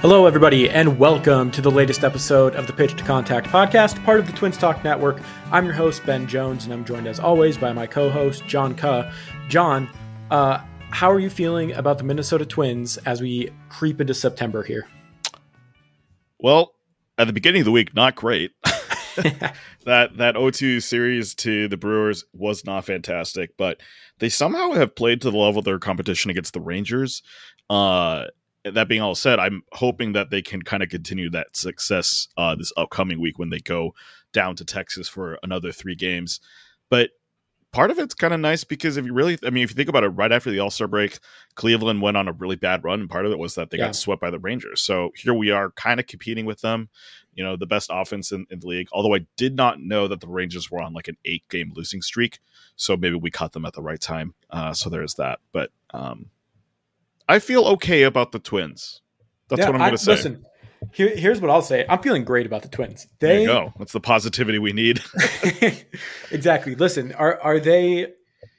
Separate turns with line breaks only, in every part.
Hello, everybody, and welcome to the latest episode of the Pitch to Contact podcast, part of the Twins Talk Network. I'm your host, Ben Jones, and I'm joined as always by my co host, John Kuh. John, uh, how are you feeling about the Minnesota Twins as we creep into September here?
Well, at the beginning of the week, not great. that that O2 series to the Brewers was not fantastic, but they somehow have played to the level of their competition against the Rangers. Uh, that being all said, I'm hoping that they can kind of continue that success uh, this upcoming week when they go down to Texas for another three games. But part of it's kind of nice because if you really, I mean, if you think about it, right after the All Star break, Cleveland went on a really bad run, and part of it was that they yeah. got swept by the Rangers. So here we are, kind of competing with them. You know, the best offense in, in the league. Although I did not know that the Rangers were on like an eight game losing streak, so maybe we caught them at the right time. Uh, so there's that. But um, I feel okay about the Twins. That's yeah, what I'm going to say.
Listen, here, here's what I'll say. I'm feeling great about the Twins. They there
you go. That's the positivity we need.
exactly. Listen, are are they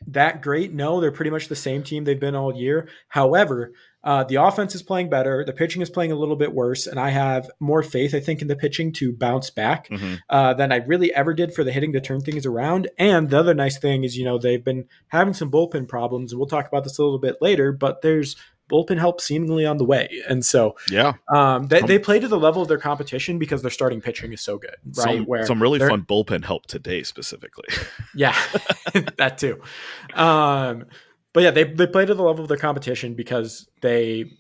that great? No, they're pretty much the same team they've been all year. However, uh, the offense is playing better. The pitching is playing a little bit worse, and I have more faith, I think, in the pitching to bounce back mm-hmm. uh, than I really ever did for the hitting to turn things around. And the other nice thing is, you know, they've been having some bullpen problems, and we'll talk about this a little bit later. But there's bullpen help seemingly on the way. And so,
yeah,
um, they, they play to the level of their competition because their starting pitching is so good, right?
Some, Where some really fun bullpen help today, specifically.
yeah, that too. Um, but yeah, they, they play to the level of their competition because they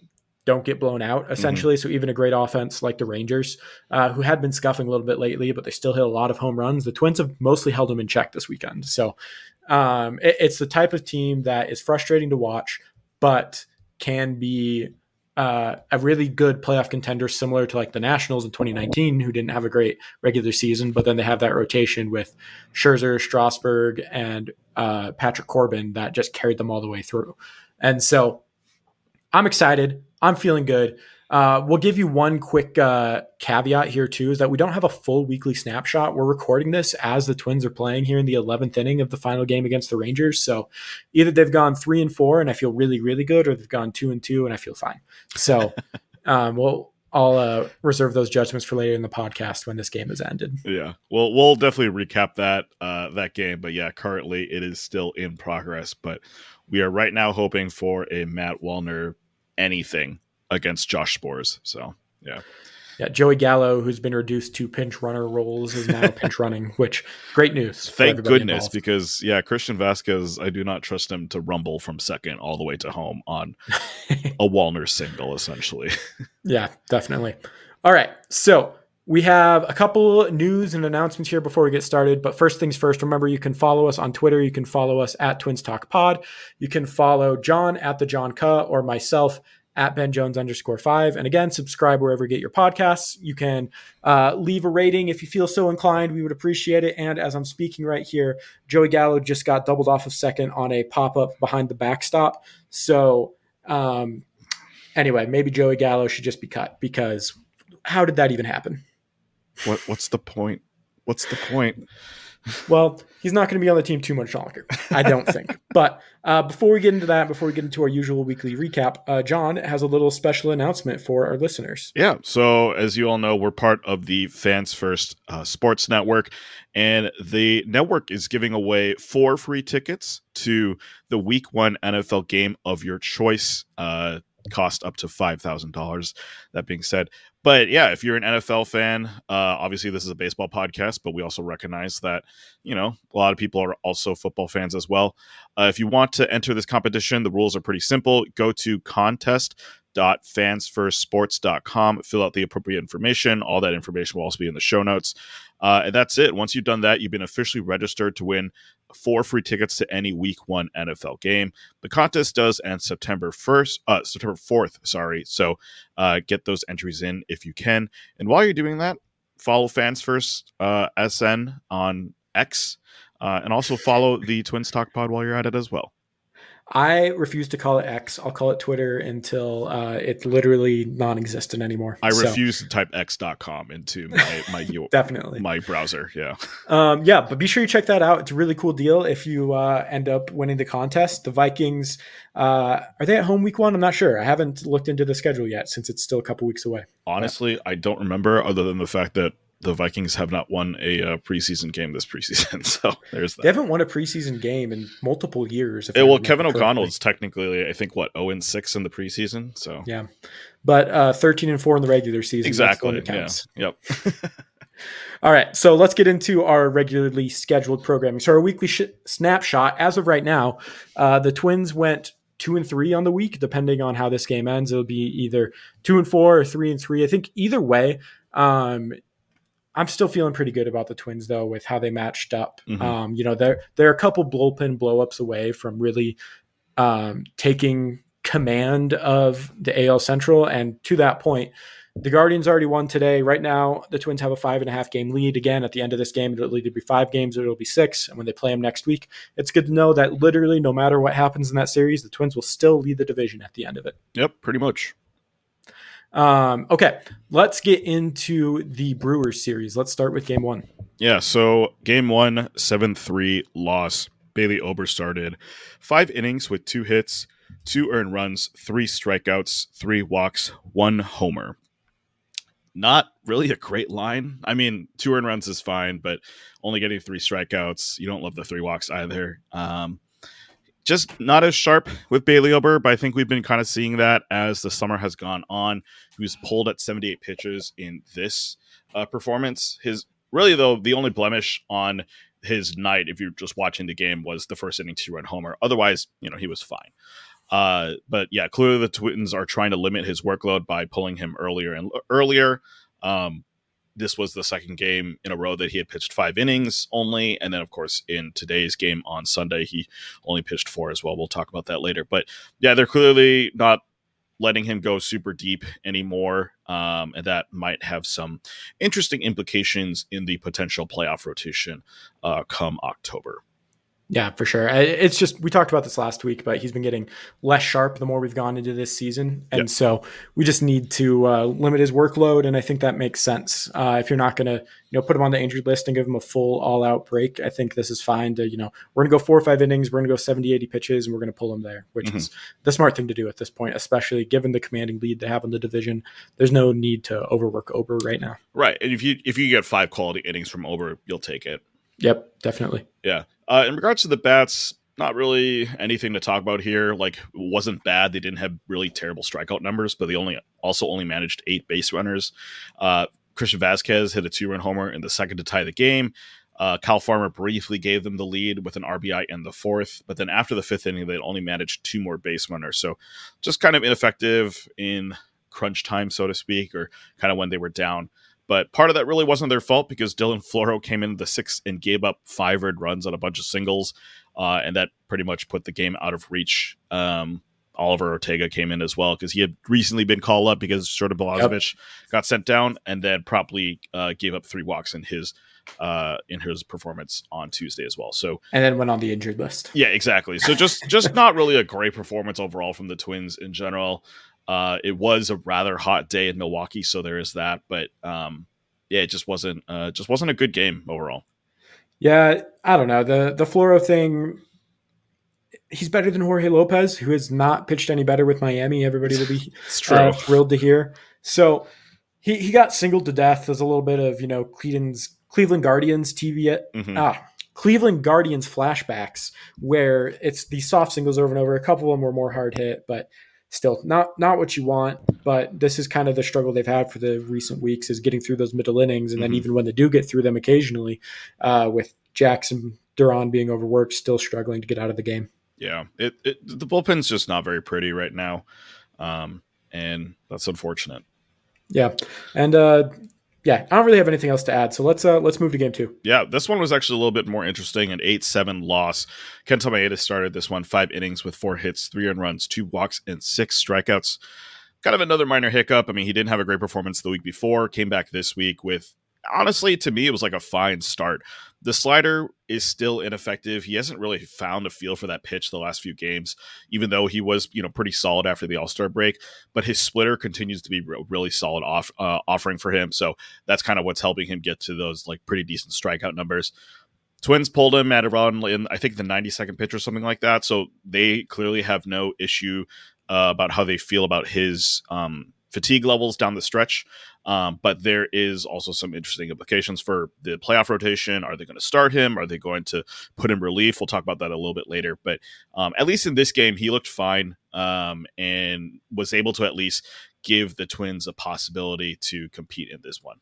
don't get blown out mm-hmm. essentially. Mm-hmm. So even a great offense like the Rangers, uh, who had been scuffing a little bit lately, but they still hit a lot of home runs. The Twins have mostly held them in check this weekend. So um, it, it's the type of team that is frustrating to watch, but can be uh, a really good playoff contender, similar to like the Nationals in 2019, who didn't have a great regular season, but then they have that rotation with Scherzer, Strasburg, and uh, Patrick Corbin that just carried them all the way through. And so I'm excited. I'm feeling good. Uh, we'll give you one quick uh, caveat here too: is that we don't have a full weekly snapshot. We're recording this as the Twins are playing here in the 11th inning of the final game against the Rangers. So either they've gone three and four, and I feel really, really good, or they've gone two and two, and I feel fine. So um, we'll I'll uh, reserve those judgments for later in the podcast when this game has ended.
Yeah, well, we'll definitely recap that uh, that game. But yeah, currently it is still in progress. But we are right now hoping for a Matt Wallner anything against Josh Sborz. So yeah.
Yeah, Joey Gallo, who's been reduced to pinch runner roles, is now pinch running, which great news.
Thank goodness, involved. because yeah, Christian Vázquez, I do not trust him to rumble from second all the way to home on a Wallner single, essentially.
yeah, definitely. All right, so we have a couple news and announcements here before we get started. But first things first, remember you can follow us on Twitter. You can follow us at Twins Talk Pod. You can follow John at the John Kuh or myself at Ben Jones underscore five. And again, subscribe wherever you get your podcasts. You can uh, leave a rating if you feel so inclined. We would appreciate it. And as I'm speaking right here, Joey Gallo just got doubled off of second on a pop up behind the backstop. So, um, anyway, maybe Joey Gallo should just be cut because how did that even happen?
What What's the point? What's the point?
Well, he's not going to be on the team too much longer, I don't think. But uh, before we get into that, before we get into our usual weekly recap, uh, John has a little special announcement for our listeners.
Yeah. So, as you all know, we're part of the Fans First uh, Sports Network, and the network is giving away four free tickets to the Week One NFL game of your choice uh, cost up to $5,000. That being said, but yeah, if you're an NFL fan, uh, obviously this is a baseball podcast, but we also recognize that, you know, a lot of people are also football fans as well. Uh, if you want to enter this competition, the rules are pretty simple. Go to contest www.fansfirstsports.com. Fill out the appropriate information. All that information will also be in the show notes. Uh, and that's it. Once you've done that, you've been officially registered to win four free tickets to any Week One NFL game. The contest does end September first, uh, September fourth. Sorry, so uh, get those entries in if you can. And while you're doing that, follow Fans First uh, SN on X, uh, and also follow the Twins Talk Pod while you're at it as well.
I refuse to call it X. I'll call it Twitter until uh, it's literally non-existent anymore.
I so. refuse to type x.com into my my
definitely
my browser. Yeah,
um, yeah, but be sure you check that out. It's a really cool deal. If you uh, end up winning the contest, the Vikings uh, are they at home week one? I'm not sure. I haven't looked into the schedule yet since it's still a couple weeks away.
Honestly. I don't remember other than the fact that the Vikings have not won a uh, preseason game this preseason. So there's that.
They haven't won a preseason game in multiple years.
Yeah, well, Kevin O'Connell's technically, I think, what zero oh and six in the preseason. So
yeah, but uh, thirteen and four in the regular season.
Exactly. Yeah. Yep.
All right, so let's get into our regularly scheduled programming. So our weekly sh- snapshot, as of right now, uh, the Twins went two and three on the week, depending on how this game ends. It'll be either two and four or three and three. I think either way, um, I'm still feeling pretty good about the Twins though with how they matched up. Mm-hmm. Um, you know, they're they're a couple bullpen blowups away from really um, taking command of the AL Central, and to that point, the Guardians already won today. Right now, the Twins have a five and a half game lead. Again, at the end of this game, it'll either be five games or it'll be six. And when they play them next week, it's good to know that literally, no matter what happens in that series, the Twins will still lead the division at the end of it.
Yep, pretty much.
Um, okay, let's get into the Brewers series. Let's start with game one.
Yeah, so game one, 7 3 loss. Bailey Ober started five innings with two hits, two earned runs, three strikeouts, three walks, one homer. Not really a great line. I mean, two earned runs is fine, but only getting three strikeouts, you don't love the three walks either. Um, just not as sharp with Bailey Ober, but I think we've been kind of seeing that as the summer has gone on. He was pulled at 78 pitches in this uh, performance. His really though the only blemish on his night, if you're just watching the game, was the first inning two run homer. Otherwise, you know he was fine. Uh, but yeah, clearly the Twins are trying to limit his workload by pulling him earlier and earlier. Um, this was the second game in a row that he had pitched five innings only. And then, of course, in today's game on Sunday, he only pitched four as well. We'll talk about that later. But yeah, they're clearly not letting him go super deep anymore. Um, and that might have some interesting implications in the potential playoff rotation uh, come October.
Yeah, for sure. It's just we talked about this last week, but he's been getting less sharp the more we've gone into this season, and yep. so we just need to uh, limit his workload, and I think that makes sense. Uh, if you're not going to, you know, put him on the injured list and give him a full all-out break, I think this is fine. To you know, we're going to go four or five innings, we're going to go 70, 80 pitches, and we're going to pull him there, which mm-hmm. is the smart thing to do at this point, especially given the commanding lead they have in the division. There's no need to overwork Ober right now.
Right, and if you if you get five quality innings from Ober, you'll take it.
Yep, definitely.
Yeah. Uh, in regards to the bats, not really anything to talk about here. Like, wasn't bad. They didn't have really terrible strikeout numbers, but they only also only managed eight base runners. Uh, Christian Vázquez hit a two run homer in the second to tie the game. Uh, Kyle Farmer briefly gave them the lead with an RBI in the fourth, but then after the fifth inning, they only managed two more base runners. So just kind of ineffective in crunch time, so to speak, or kind of when they were down. But part of that really wasn't their fault because Dylan Floro came in the sixth and gave up five red runs on a bunch of singles, uh, and that pretty much put the game out of reach. Um, Oliver Ortega came in as well because he had recently been called up because Jordan Balazovic yep. got sent down and then promptly uh, gave up three walks in his uh, in his performance on Tuesday as well. So
and then went on the injured list.
Yeah, exactly. So just just not really a great performance overall from the Twins in general. Uh, it was a rather hot day in Milwaukee, so there is that. But um, yeah, it just wasn't uh, just wasn't a good game overall.
Yeah, I don't know the the Floro thing. He's better than Jorge Lopez, who has not pitched any better with Miami. Everybody will be uh, thrilled to hear. So he, he got singled to death. There's a little bit of you know Cleveland's Cleveland Guardians TV mm-hmm. ah Cleveland Guardians flashbacks where it's these soft singles over and over. A couple of them were more hard hit, but still not not what you want but this is kind of the struggle they've had for the recent weeks is getting through those middle innings. And mm-hmm. then even when they do get through them occasionally uh, with jackson duran being overworked still struggling to get out of the game.
Yeah. It, it the bullpen's just not very pretty right now. Um, and that's unfortunate.
Yeah, and uh, yeah, I don't really have anything else to add. So let's uh, let's move to game two.
Yeah, this one was actually a little bit more interesting. An eight-seven loss. Kenta Maeda started this one five innings with four hits, three earned runs, two walks, and six strikeouts. Kind of another minor hiccup. I mean, he didn't have a great performance the week before. Came back this week with honestly, to me, it was like a fine start. The slider is still ineffective. He hasn't really found a feel for that pitch the last few games, even though he was, you know, pretty solid after the All Star break. But his splitter continues to be re- really solid off uh, offering for him. So that's kind of what's helping him get to those like pretty decent strikeout numbers. Twins pulled him at around in I think the 92nd pitch or something like that. So they clearly have no issue uh, about how they feel about his um, fatigue levels down the stretch. Um, but there is also some interesting implications for the playoff rotation. Are they going to start him? Are they going to put him relief? We'll talk about that a little bit later. But um, at least in this game, he looked fine um, and was able to at least give the Twins a possibility to compete in this one.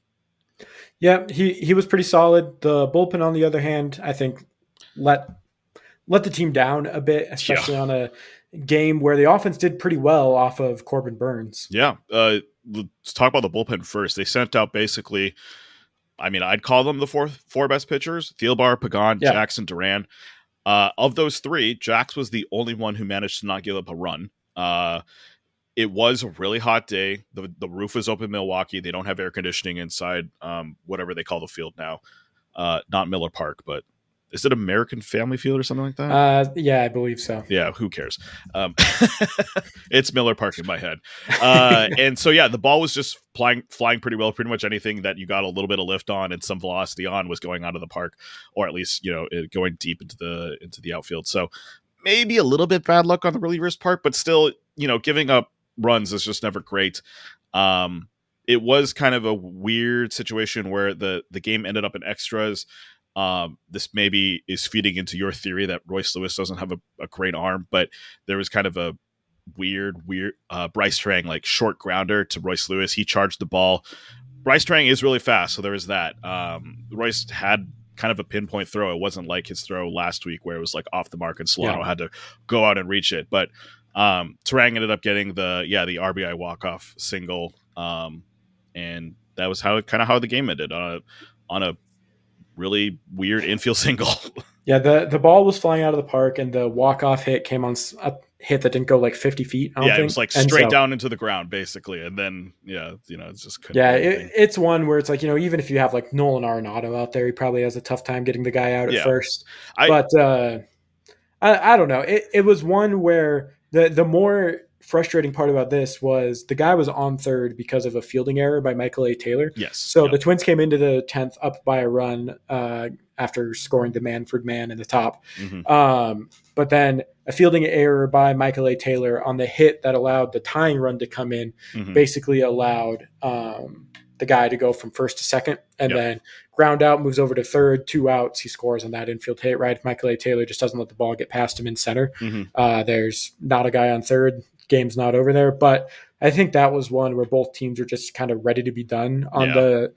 Yeah, he he was pretty solid. The bullpen, on the other hand, I think let let the team down a bit, especially yeah. on a game where the offense did pretty well off of Corbin Burnes.
Yeah. Uh, let's talk about the bullpen first. They sent out basically, I mean, I'd call them the four four best pitchers: Thielbar, Pagan, yeah. Jackson, Duran. Uh, of those three, Jax was the only one who managed to not give up a run. Uh, it was a really hot day. The the roof is open in Milwaukee. They don't have air conditioning inside um, whatever they call the field now. Uh, not Miller Park, but is it American Family Field or something like that?
Uh, yeah, I believe so.
Yeah, who cares? Um, it's Miller Park in my head. Uh, and so yeah, the ball was just flying flying pretty well. Pretty much anything that you got a little bit of lift on and some velocity on was going out of the park, or at least you know going deep into the into the outfield. So maybe a little bit bad luck on the reliever's part, but still, you know, giving up runs is just never great. Um, it was kind of a weird situation where the the game ended up in extras. Um, this maybe is feeding into your theory that Royce Lewis doesn't have a, a great arm, but there was kind of a weird, weird uh, Brice Turang like short grounder to Royce Lewis. He charged the ball. Brice Turang is really fast, so there was that. Um, Royce had kind of a pinpoint throw. It wasn't like his throw last week where it was like off the mark and Solano yeah. had to go out and reach it. But um, Turang ended up getting the yeah the RBI walk off single, um, and that was how kind of how the game ended on a on a really weird infield single.
yeah, the the ball was flying out of the park, and the walk off hit came on a hit that didn't go like fifty feet.
yeah, think. it was like straight so, down into the ground, basically, and then yeah, you know, it's just
yeah, it, it's one where it's like you know, even if you have like Nolan Arenado out there, he probably has a tough time getting the guy out at yeah. first. I, but uh, I, I don't know. It, it was one where the the more frustrating part about this was the guy was on third because of a fielding error by Michael A. Taylor.
Yes.
So the Twins came into the tenth up by a run uh, after scoring the Manfred man in the top. Mm-hmm. Um, but then a fielding error by Michael A. Taylor on the hit that allowed the tying run to come in mm-hmm. basically allowed um, the guy to go from first to second and yep. then ground out moves over to third two outs he scores on that infield hit right michael a taylor just doesn't let the ball get past him in center mm-hmm. uh, there's not a guy on third game's not over there. But I think that was one where both teams are just kind of ready to be done on yeah. the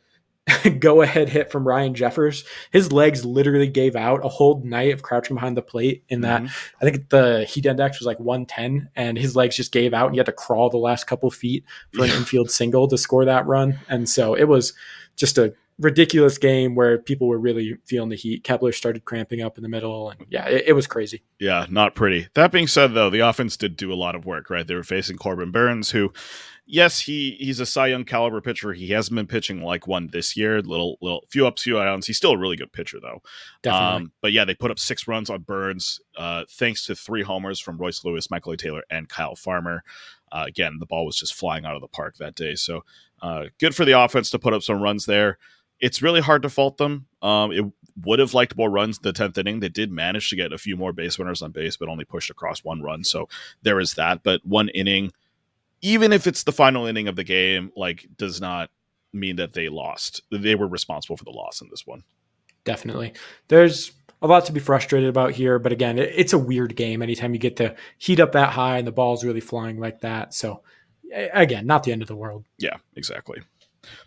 go ahead hit from Ryan Jeffers. His legs literally gave out a whole night of crouching behind the plate. In that, mm-hmm. I think the heat index was like 110, and his legs just gave out, and he had to crawl the last couple feet for an infield single to score that run. And so it was just a ridiculous game where people were really feeling the heat. Kepler started cramping up in the middle, and yeah, it, it, was crazy.
Yeah, not pretty. That being said, though, the offense did do a lot of work. Right, they were facing Corbin Burnes, who, yes, he he's a Cy Young caliber pitcher. He hasn't been pitching like one this year. Little little few ups, few downs. He's still a really good pitcher, though. Definitely. Um, but yeah, they put up six runs on Burnes, uh, thanks to three homers from Royce Lewis, Michael A. Taylor, and Kyle Farmer. Uh, again, the ball was just flying out of the park that day. So uh, good for the offense to put up some runs there it's really hard to fault them. Um, it would have liked more runs in the tenth inning. They did manage to get a few more base runners on base, but only pushed across one run. So there is that. But one inning, even if it's the final inning of the game, like does not mean that they lost. They were responsible for the loss in this one.
Definitely. There's a lot to be frustrated about here, but again, it's a weird game. Anytime you get to heat up that high and the ball's really flying like that, so again, not the end of the world.
Yeah, exactly.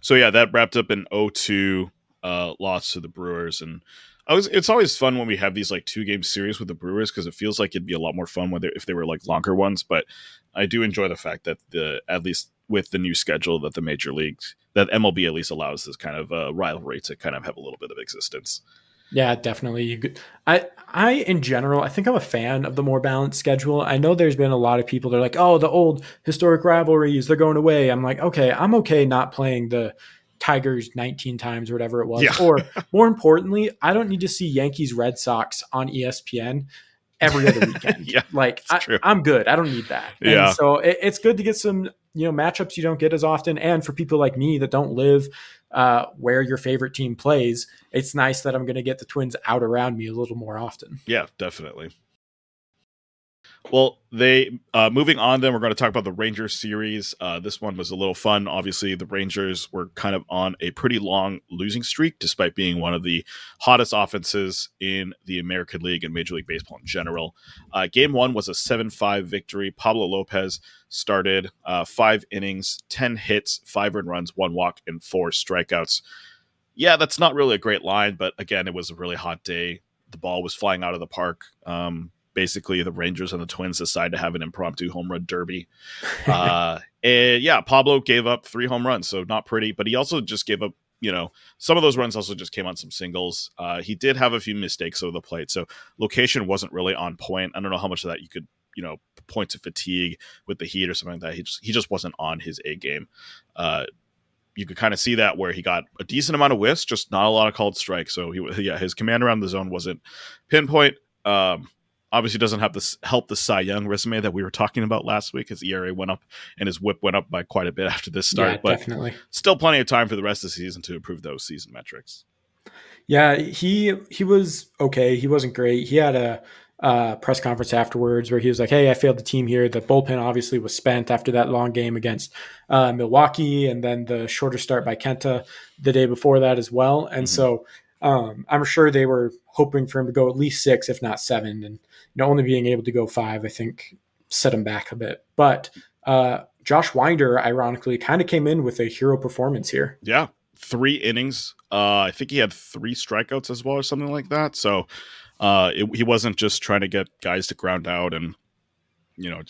So yeah, that wrapped up an 0-2 uh, loss to the Brewers, and I was. It's always fun when we have these like two game series with the Brewers because it feels like it'd be a lot more fun whether if they were like longer ones. But I do enjoy the fact that the at least with the new schedule that the major leagues that MLB at least allows this kind of uh, rivalry to kind of have a little bit of existence.
Yeah, definitely. I I in general, I think I'm a fan of the more balanced schedule. I know there's been a lot of people that are like, "Oh, the old historic rivalries, they're going away." I'm like, "Okay, I'm okay not playing the Tigers 19 times or whatever it was." Yeah. or more importantly, I don't need to see Yankees Red Sox on ESPN every other weekend.
yeah,
like I, am good. I don't need that.
Yeah.
And so it, it's good to get some you know matchups you don't get as often, and for people like me that don't live uh, where your favorite team plays, it's nice that I'm going to get the Twins out around me a little more often.
Yeah, definitely. Well, they uh, moving on. Then we're going to talk about the Rangers series. Uh, this one was a little fun. Obviously, the Rangers were kind of on a pretty long losing streak, despite being one of the hottest offenses in the American League and Major League Baseball in general. Uh, game one was a seven-five victory. Pablo Lopez started uh, five innings, ten hits, five earned runs, one walk, and four strikeouts. Yeah, that's not really a great line, but again, it was a really hot day. The ball was flying out of the park. Um, basically the Rangers and the Twins decide to have an impromptu home run derby. uh, and yeah, Pablo gave up three home runs, so not pretty, but he also just gave up. You know, some of those runs also just came on some singles. Uh, he did have a few mistakes over the plate, so location wasn't really on point. I don't know how much of that you could, you know, point to fatigue with the heat or something like that. He just he just wasn't on his A game. Uh, you could kind of see that where he got a decent amount of whiffs, just not a lot of called strikes. So he, yeah, his command around the zone wasn't pinpoint. Um, obviously doesn't have this help the Cy Young resume that we were talking about last week. His ERA went up and his WHIP went up by quite a bit after this start,
yeah,
but
definitely.
still plenty of time for the rest of the season to improve those season metrics.
Yeah, he he was okay. He wasn't great. He had a uh, press conference afterwards where he was like, "Hey, I failed the team here. The bullpen obviously was spent after that long game against uh, Milwaukee, and then the shorter start by Kenta the day before that as well. And mm-hmm. so um, I'm sure they were hoping for him to go at least six, if not seven, and know, only being able to go five, I think, set him back a bit. But uh, Josh Winder, ironically, kind of came in with a hero performance here.
Yeah, three innings. Uh, I think he had three strikeouts as well, or something like that. So uh, it, he wasn't just trying to get guys to ground out and you know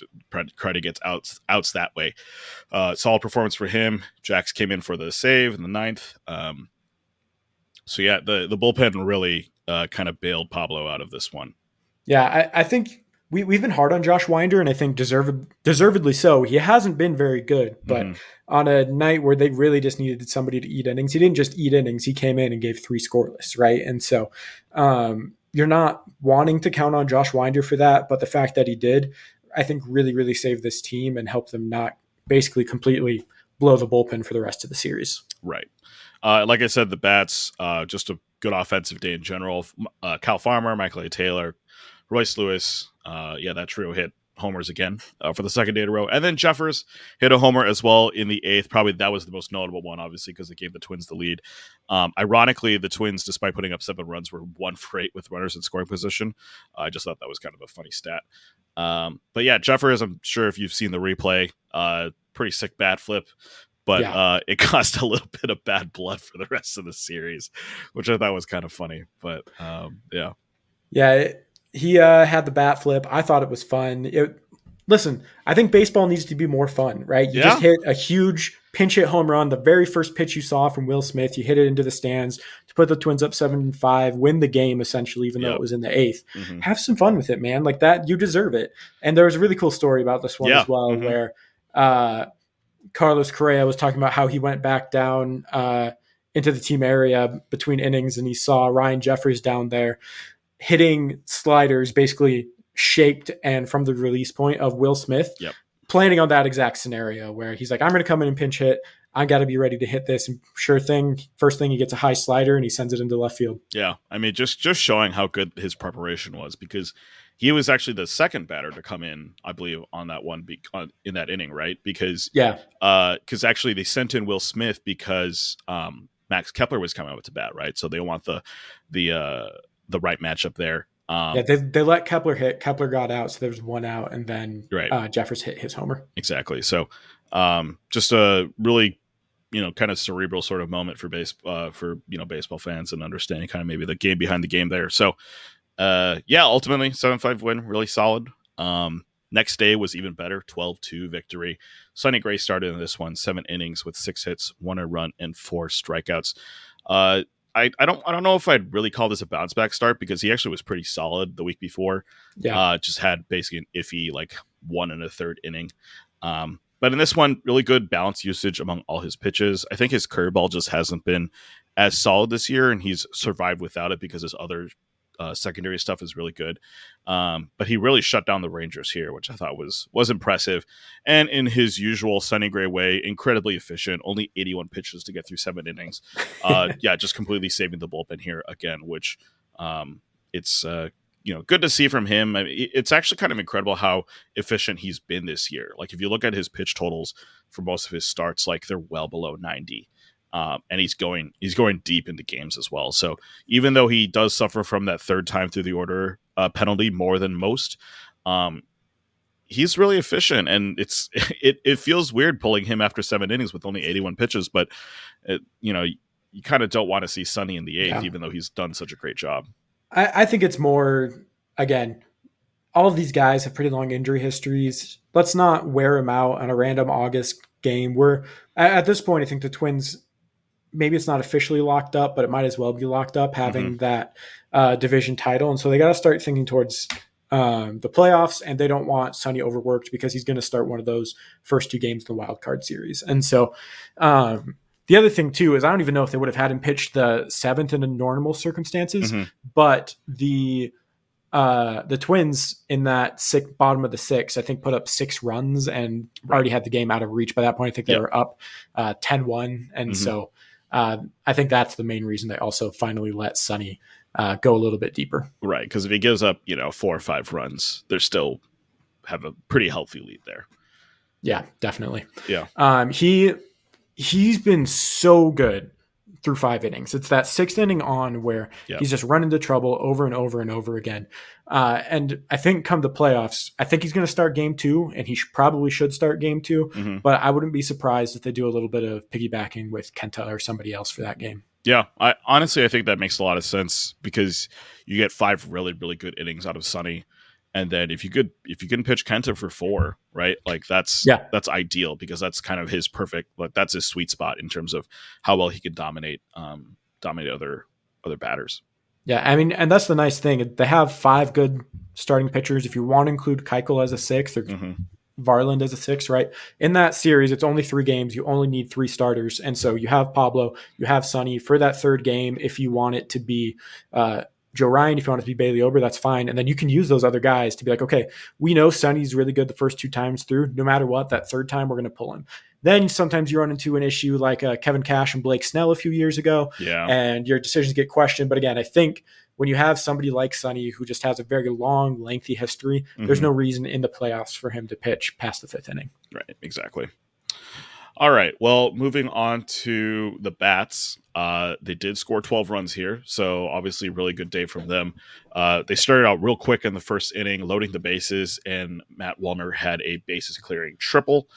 try to get outs outs that way. Uh, solid performance for him. Jax came in for the save in the ninth. Um, so yeah, the the bullpen really uh, kind of bailed Pablo out of this one.
Yeah, I, I think we, we've been hard on Josh Winder, and I think deserved, deservedly so. He hasn't been very good, but mm-hmm. on a night where they really just needed somebody to eat innings, he didn't just eat innings. He came in and gave three scoreless, right? And so um, you're not wanting to count on Josh Winder for that, but the fact that he did, I think, really, really saved this team and helped them not basically completely blow the bullpen for the rest of the series.
Right. Uh, like I said, the bats, uh, just a good offensive day in general. Uh, Cal Farmer, Michael A. Taylor, Royce Lewis, uh, yeah, that trio hit homers again uh, for the second day in a row. And then Jeffers hit a homer as well in the eighth. Probably that was the most notable one, obviously, because it gave the Twins the lead. Um, ironically, the Twins, despite putting up seven runs, were one for eight with runners in scoring position. Uh, I just thought that was kind of a funny stat. Um, but yeah, Jeffers, I'm sure if you've seen the replay, uh, pretty sick bat flip. But yeah. uh, it caused a little bit of bad blood for the rest of the series, which I thought was kind of funny. But um, yeah.
Yeah, it- he uh, had the bat flip. I thought it was fun. It, listen, I think baseball needs to be more fun, right? You yeah. just hit a huge pinch hit home run, the very first pitch you saw from Will Smith. You hit it into the stands to put the Twins up seven and five, win the game essentially, even yep. though it was in the 8th mm-hmm. Have some fun with it, man. Like that, you deserve it. And there was a really cool story about this one yeah. as well, mm-hmm. where uh, Carlos Correa was talking about how he went back down. Uh, into the team area between innings, and he saw Ryan Jeffers down there hitting sliders basically shaped and from the release point of Will Smith.
Yep.
Planning on that exact scenario where he's like, I'm going to come in and pinch hit. I got to be ready to hit this. And sure thing, first thing he gets a high slider and he sends it into left field.
Yeah, I mean, just just showing how good his preparation was because he was actually the second batter to come in, I believe, on that one be- on, in that inning, right? Because
yeah,
because uh, actually they sent in Will Smith because um, Max Kepler was coming up to bat, right? So they want the the uh, the right matchup there.
Um, yeah, they, they let Kepler hit. Kepler got out, so there was one out, and then
right.
uh, Jeffers hit his homer.
Exactly. So, um, just a really, you know, kind of cerebral sort of moment for base uh, for you know baseball fans and understanding kind of maybe the game behind the game there. So, uh, yeah, ultimately seven five win, really solid. Um, Next day was even better 12 2 victory. Sonny Gray started in this one, seven innings with six hits, one a run, and four strikeouts. Uh, I, I don't I don't know if I'd really call this a bounce back start because he actually was pretty solid the week before.
Yeah.
Uh, just had basically an iffy like one and a third inning. Um, but in this one, really good balance usage among all his pitches. I think his curveball just hasn't been as solid this year, and he's survived without it because his other uh, secondary stuff is really good. Um, but he really shut down the Rangers here, which I thought was was impressive. And in his usual Sonny Gray way, incredibly efficient. Only 81 pitches to get through seven innings. Uh, yeah, just completely saving the bullpen here again, which um, it's uh, you know good to see from him. I mean, it's actually kind of incredible how efficient he's been this year. Like if you look at his pitch totals for most of his starts, like they're well below 90. Um, and he's going he's going deep into games as well. So even though he does suffer from that third time through the order uh, penalty more than most, um, he's really efficient, and it's it it feels weird pulling him after seven innings with only 81 pitches, but it, you know you kind of don't want to see Sonny in the eighth, yeah. even though he's done such a great job.
I, I think it's more again. All of these guys have pretty long injury histories. Let's not wear them out on a random August game. We're at this point, I think the Twins maybe it's not officially locked up, but it might as well be locked up having mm-hmm. that uh, division title. And so they got to start thinking towards um, the playoffs, and they don't want Sonny overworked because he's going to start one of those first two games in the wild card series. And so um, the other thing too is I don't even know if they would have had him pitch the seventh in normal circumstances, mm-hmm. but the uh, the Twins in that six, bottom of the six, I think, put up six runs and right. already had the game out of reach by that point. I think they yep. were up uh, 10 1. And mm-hmm. so uh, I think that's the main reason they also finally let Sonny uh, go a little bit deeper.
Right, because if he gives up, you know, four or five runs, they're still have a pretty healthy lead there.
Yeah, definitely.
Yeah.
Um, he he's been so good through five innings. It's that sixth inning on where yep. he's just run into trouble over and over and over again. Uh, and I think come the playoffs, I think he's going to start game two, and he sh- probably should start game 2 mm-hmm. But I wouldn't be surprised if they do a little bit of piggybacking with Kenta or somebody else for that game.
Yeah, I honestly I think that makes a lot of sense because you get five really really good innings out of Sonny and then if you could if you can pitch Kenta for four, right? Like that's yeah, that's ideal because that's kind of his perfect like that's his sweet spot in terms of how well he can dominate um dominate other other batters.
Yeah, I mean, and that's the nice thing. They have five good starting pitchers. If you want to include Keuchel as a sixth or mm-hmm. Varland as a six, right? In that series, it's only three games. You only need three starters, and so you have Pablo, you have Sonny for that third game. If you want it to be uh, Joe Ryan, if you want it to be Bailey Ober, that's fine. And then you can use those other guys to be like, okay, we know Sonny's really good the first two times through. No matter what, that third time we're going to pull him. Then sometimes you run into an issue like uh, Kevin Cash and Blake Snell a few years ago,
yeah.
and your decisions get questioned. But again, I think when you have somebody like Sonny who just has a very long, lengthy history, mm-hmm. there's no reason in the playoffs for him to pitch past the fifth inning.
Right, exactly. All right. Well, moving on to the bats. Uh, they did score 12 runs here, so obviously really good day from them. Uh, they started out real quick in the first inning, loading the bases, and Matt Wallner had a bases clearing triple,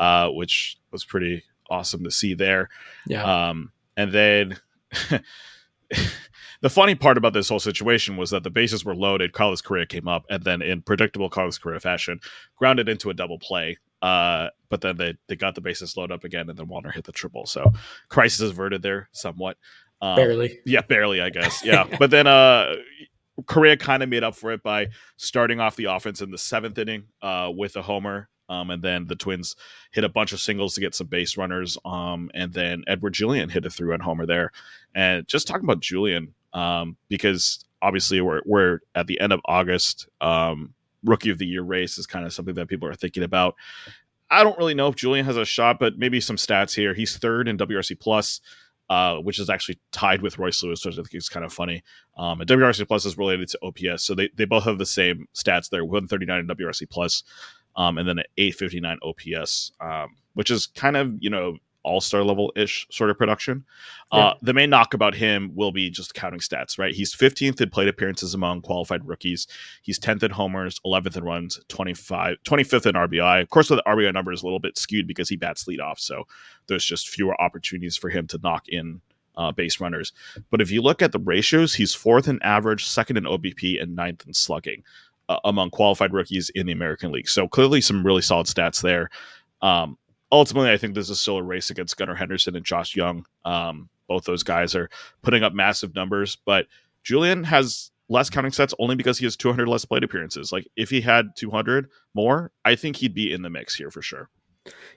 uh, which was pretty awesome to see there.
Yeah.
Um, and then the funny part about this whole situation was that the bases were loaded. Carlos Correa came up, and then in predictable Carlos Correa fashion, grounded into a double play. Uh, but then they, they got the bases load up again, and then Wallner hit the triple. So crisis averted there somewhat.
Um, barely.
Yeah, barely, I guess. Yeah. but then uh, Correa kind of made up for it by starting off the offense in the seventh inning uh, with a homer. Um, and then the Twins hit a bunch of singles to get some base runners. Um, and then Edouard Julien hit a three run homer there. And just talking about Julien, um, because obviously we're, we're at the end of August. Um, rookie of the year race is kind of something that people are thinking about. I don't really know if Julien has a shot, but maybe some stats here. He's third in WRC plus, uh, which is actually tied with Royce Lewis, which I think is kind of funny. Um, and WRC plus is related to OPS, so they, they both have the same stats there: 139 in WRC plus, um, and then an 859 OPS, um, which is kind of you know all star level ish sort of production. Yeah. Uh, the main knock about him will be just counting stats, right? He's 15th in plate appearances among qualified rookies. He's 10th in homers, 11th in runs, 25, 25th in RBI. Of course, the RBI number is a little bit skewed because he bats lead off, so there's just fewer opportunities for him to knock in uh, base runners. But if you look at the ratios, he's fourth in average, second in OBP, and ninth in slugging. uh, among qualified rookies in the American League. So clearly, some really solid stats there. Um, ultimately, I think this is still a race against Gunnar Henderson and Josh Jung. Um, both those guys are putting up massive numbers, but Julien has less counting sets only because he has 200 less plate appearances. Like if he had 200 more, I think he'd be in the mix here for sure.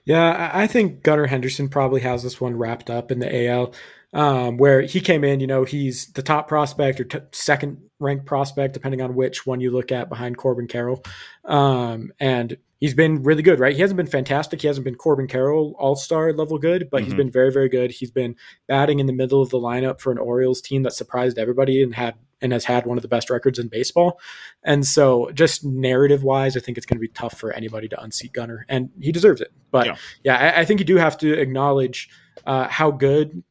Yeah, I think Gunnar Henderson probably has this one wrapped up in the AL, um, where he came in. You know, he's the top prospect or t- second ranked prospect, depending on which one you look at behind Corbin Carroll, um, and he's been really good. Right, he hasn't been fantastic. He hasn't been Corbin Carroll All Star level good, but mm-hmm. he's been very, very good. He's been batting in the middle of the lineup for an Orioles team that surprised everybody and had and has had one of the best records in baseball. And so, just narrative wise, I think it's going to be tough for anybody to unseat Gunnar, and he deserves it. But yeah, yeah I, I, think you do have to acknowledge uh, how good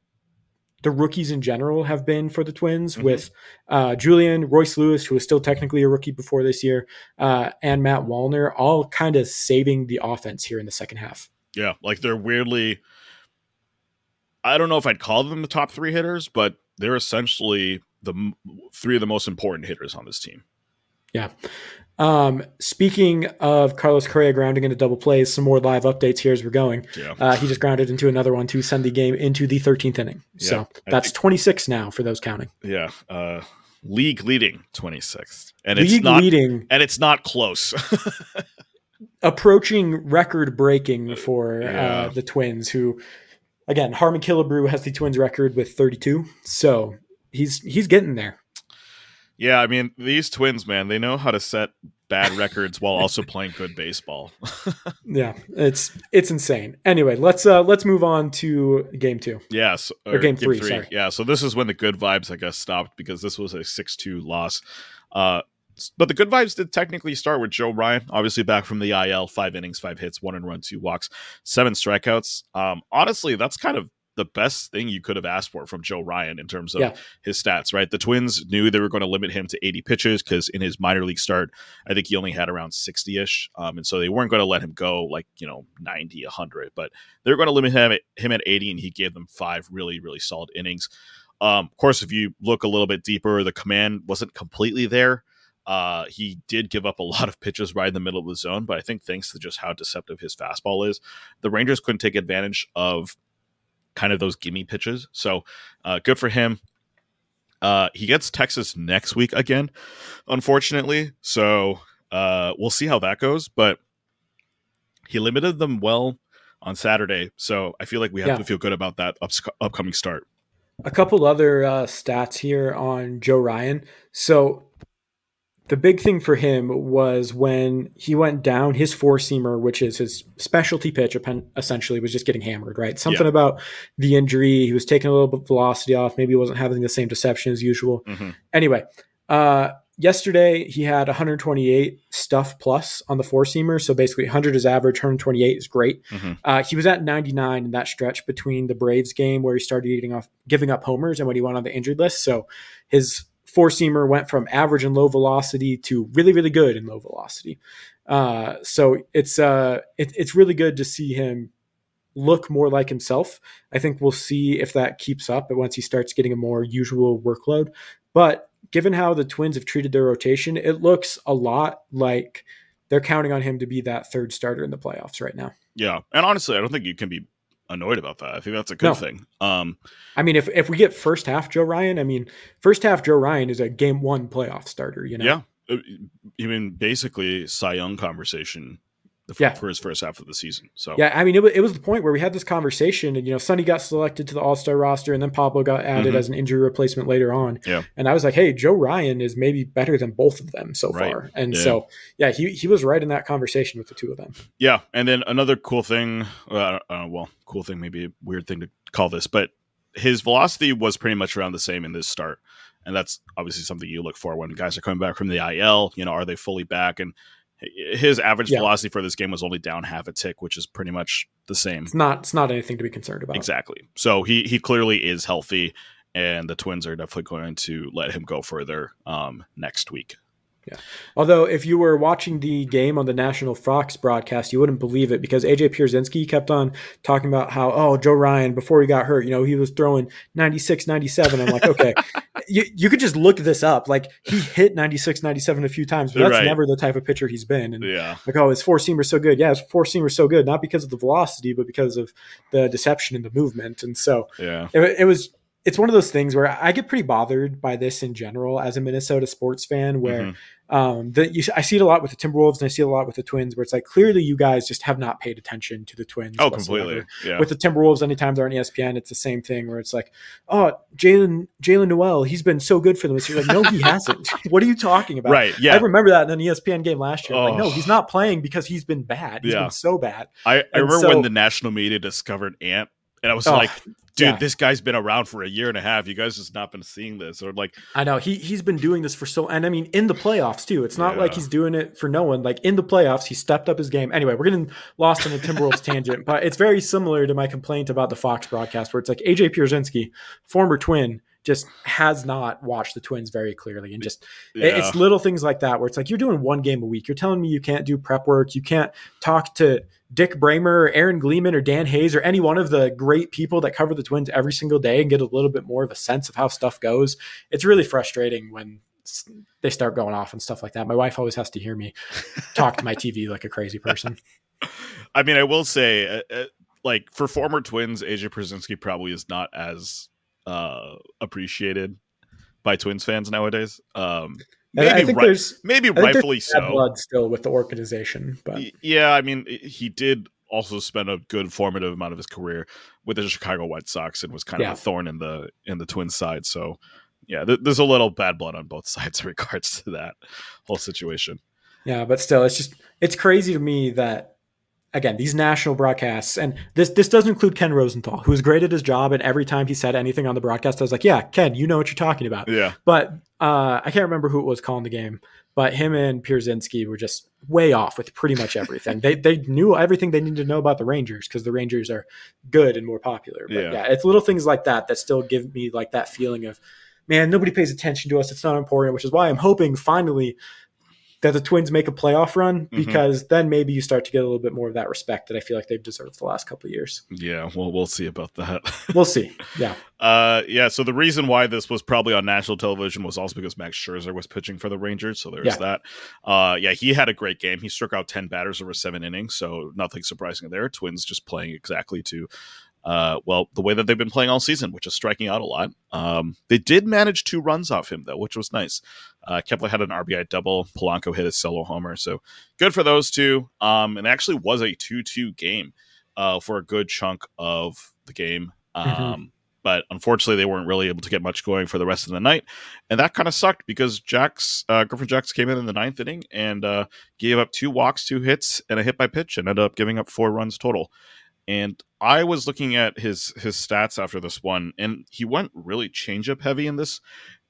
the rookies in general have been for the Twins mm-hmm. with uh, Julien, Royce Lewis, who is still technically a rookie before this year, uh, and Matt Wallner, all kind of saving the offense here in the second half.
Yeah, like they're weirdly. I don't know if I'd call them the top three hitters, but they're essentially the three of the most important hitters on this team.
Yeah. Um, speaking of Carlos Correa grounding into double plays, some more live updates here as we're going. Yeah. Uh, he just grounded into another one to send the game into the 13th inning. Yeah, so that's think, 26 now for those counting.
Yeah. Uh, league leading 26th. And league it's not leading. And it's not close.
approaching record breaking for uh, yeah. uh, the Twins, who, again, Harmon Killebrew has the Twins record with 32. So he's he's getting there.
Yeah, I mean these twins, man, they know how to set bad records while also playing good baseball.
yeah, it's it's insane. Anyway, let's uh let's move on to game two.
Yes,
or, or game, game three, three. Sorry.
Yeah, so this is when the good vibes, I guess, stopped because this was a six-two loss. Uh, but the good vibes did technically start with Joe Ryan, obviously back from the IL, five innings, five hits, one and run, two walks, seven strikeouts. Um, honestly, that's kind of the best thing you could have asked for from Joe Ryan in terms of yeah. his stats, right? The Twins knew they were going to limit him to 80 pitches because in his minor league start, I think he only had around 60 ish. Um, and so they weren't going to let him go like, you know, 90, 100, but they're going to limit him at, him at 80, and he gave them five really, really solid innings. Um, of course, if you look a little bit deeper, the command wasn't completely there. Uh, he did give up a lot of pitches right in the middle of the zone, but I think thanks to just how deceptive his fastball is, the Rangers couldn't take advantage of kind of those gimme pitches. So uh, good for him. Uh, he gets Texas next week again, unfortunately. So uh, we'll see how that goes. But he limited them well on Saturday. So I feel like we have yeah. to feel good about that up- upcoming start.
A couple other uh, stats here on Joe Ryan. So the big thing for him was when he went down his four seamer, which is his specialty pitch, essentially was just getting hammered, right? Something yeah. about the injury. He was taking a little bit of velocity off. Maybe he wasn't having the same deception as usual. Mm-hmm. Anyway, uh, yesterday he had 128 stuff plus on the four seamer. So basically 100 is average, 128 is great. Mm-hmm. Uh, he was at 99 in that stretch between the Braves game where he started getting off, giving up homers and when he went on the injured list. So his four seamer went from average and low velocity to really, really good in low velocity. Uh, so it's uh, it, it's really good to see him look more like himself. I think we'll see if that keeps up once he starts getting a more usual workload. But given how the Twins have treated their rotation, it looks a lot like they're counting on him to be that third starter in the playoffs right now.
Yeah, and honestly, I don't think you can be annoyed about that. I think that's a good no. thing. Um,
I mean, if if we get first half Joe Ryan, I mean, first half Joe Ryan is a game one playoff starter. You know,
yeah. Uh, even basically Cy Young conversation the, yeah. for his first half of the season. So
yeah, I mean, it, was, it was the point where we had this conversation, and you know, Sonny got selected to the All Star roster, and then Pablo got added mm-hmm. as an injury replacement later on.
Yeah,
and I was like, hey, Joe Ryan is maybe better than both of them so right. far, and yeah. so yeah, he he was right in that conversation with the two of them.
Yeah, and then another cool thing, uh, uh, well, cool thing, maybe a weird thing to call this, but his velocity was pretty much around the same in this start. And that's obviously something you look for when guys are coming back from the IL. You know, are they fully back? And his average yeah. velocity for this game was only down half a tick, which is pretty much the same.
It's not it's not anything to be concerned about.
Exactly. So he he clearly is healthy, and the Twins are definitely going to let him go further um, next week.
Yeah. Although, if you were watching the game on the National Fox broadcast, you wouldn't believe it because AJ Pierzynski kept on talking about how, oh, Joe Ryan, before he got hurt, you know, he was throwing 96, 97. I'm like, okay, you, you could just look this up. Like, he hit 96, 97 a few times, but that's
Right.
never the type of pitcher he's been. And
Yeah.
like, oh, his four seamer so good. Yeah, his four seamer so good, not because of the velocity, but because of the deception and the movement. And so
Yeah.
it, it was it's one of those things where I get pretty bothered by this in general as a Minnesota sports fan, where
Mhm.
um, you I see it a lot with the Timberwolves and I see it a lot with the Twins, where it's like clearly you guys just have not paid attention to the Twins.
Oh,
whatsoever.
completely. Yeah.
With the Timberwolves, anytime they're on ESPN, it's the same thing where it's like, oh, Jalen Jalen Noel, he's been so good for them. It's like, no, he hasn't. what are you talking about?
right. Yeah.
I remember that in an ESPN game last year. Like, no,
Oh.
he's not playing because he's been bad. He's
Yeah.
been so bad.
I, I remember
so-
when the national media discovered Ant, and I was
Oh,
like, dude,
yeah.
this guy's been around for a year and a half. You guys just not been seeing this. Or like,
I know he he's been doing this for so, and I mean in the playoffs too. It's not like he's doing it for no one. Like in the playoffs, he stepped up his game. Anyway, we're getting lost in the Timberwolves tangent, but it's very similar to my complaint about the Fox broadcast, where it's like AJ Pierzynski, former Twin, just has not watched the Twins very clearly, and just
yeah.
it's little things like that where it's like you're doing one game a week. You're telling me you can't do prep work. You can't talk to Dick Bremer, or Aaron Gleeman, or Dan Hayes, or any one of the great people that cover the Twins every single day and get a little bit more of a sense of how stuff goes. It's really frustrating when they start going off and stuff like that. My wife always has to hear me talk to my TV like a crazy person.
I mean, I will say, uh, uh, like for former Twins, AJ Pierzynski probably is not as uh, appreciated by Twins fans nowadays. Um,
And I
maybe
think
right,
there's
maybe
I think there's bad
so.
blood still with the organization, but
Yeah, I mean, he did also spend a good formative amount of his career with the Chicago White Sox and was kind
Yeah.
of a thorn in the in the Twins side. So, yeah, th- there's a little bad blood on both sides in regards to that whole situation.
Yeah, but still, it's just it's crazy to me that again these national broadcasts and this this does include Ken Rosenthal, who's great at his job, and every time he said anything on the broadcast, I was like, "Yeah, Ken, you know what you're talking about."
Yeah,
But uh, I can't remember who it was calling the game, but him and Pierzynski were just way off with pretty much everything. they they knew everything they needed to know about the Rangers because the Rangers are good and more popular. But
Yeah.
yeah, it's little things like that that still give me like that feeling of, man, nobody pays attention to us. It's not important, which is why I'm hoping finally that the Twins make a playoff run
Mhm.
because then maybe you start to get a little bit more of that respect that I feel like they've deserved the last couple of years.
yeah. Well, we'll see about that.
We'll see. Yeah.
Uh, yeah. So the reason why this was probably on national television was also because Max Scherzer was pitching for the Rangers. So there's
Yeah.
that. Uh, yeah, he had a great game. He struck out ten batters over seven innings. So nothing surprising there. Twins just playing exactly to, uh, well, the way that they've been playing all season, which is striking out a lot. Um, they did manage two runs off him though, which was nice. Uh, Kepler had an RBI double. Polanco hit a solo homer. So good for those two. Um, and actually was a two-two game, uh, for a good chunk of the game. Um,
Mhm.
but unfortunately they weren't really able to get much going for the rest of the night and that kind of sucked because Jax uh, Griffin Jax came in in the ninth inning and uh, gave up two walks two hits and a hit by pitch and ended up giving up four runs total and i was looking at his his stats after this one and he went really changeup heavy in this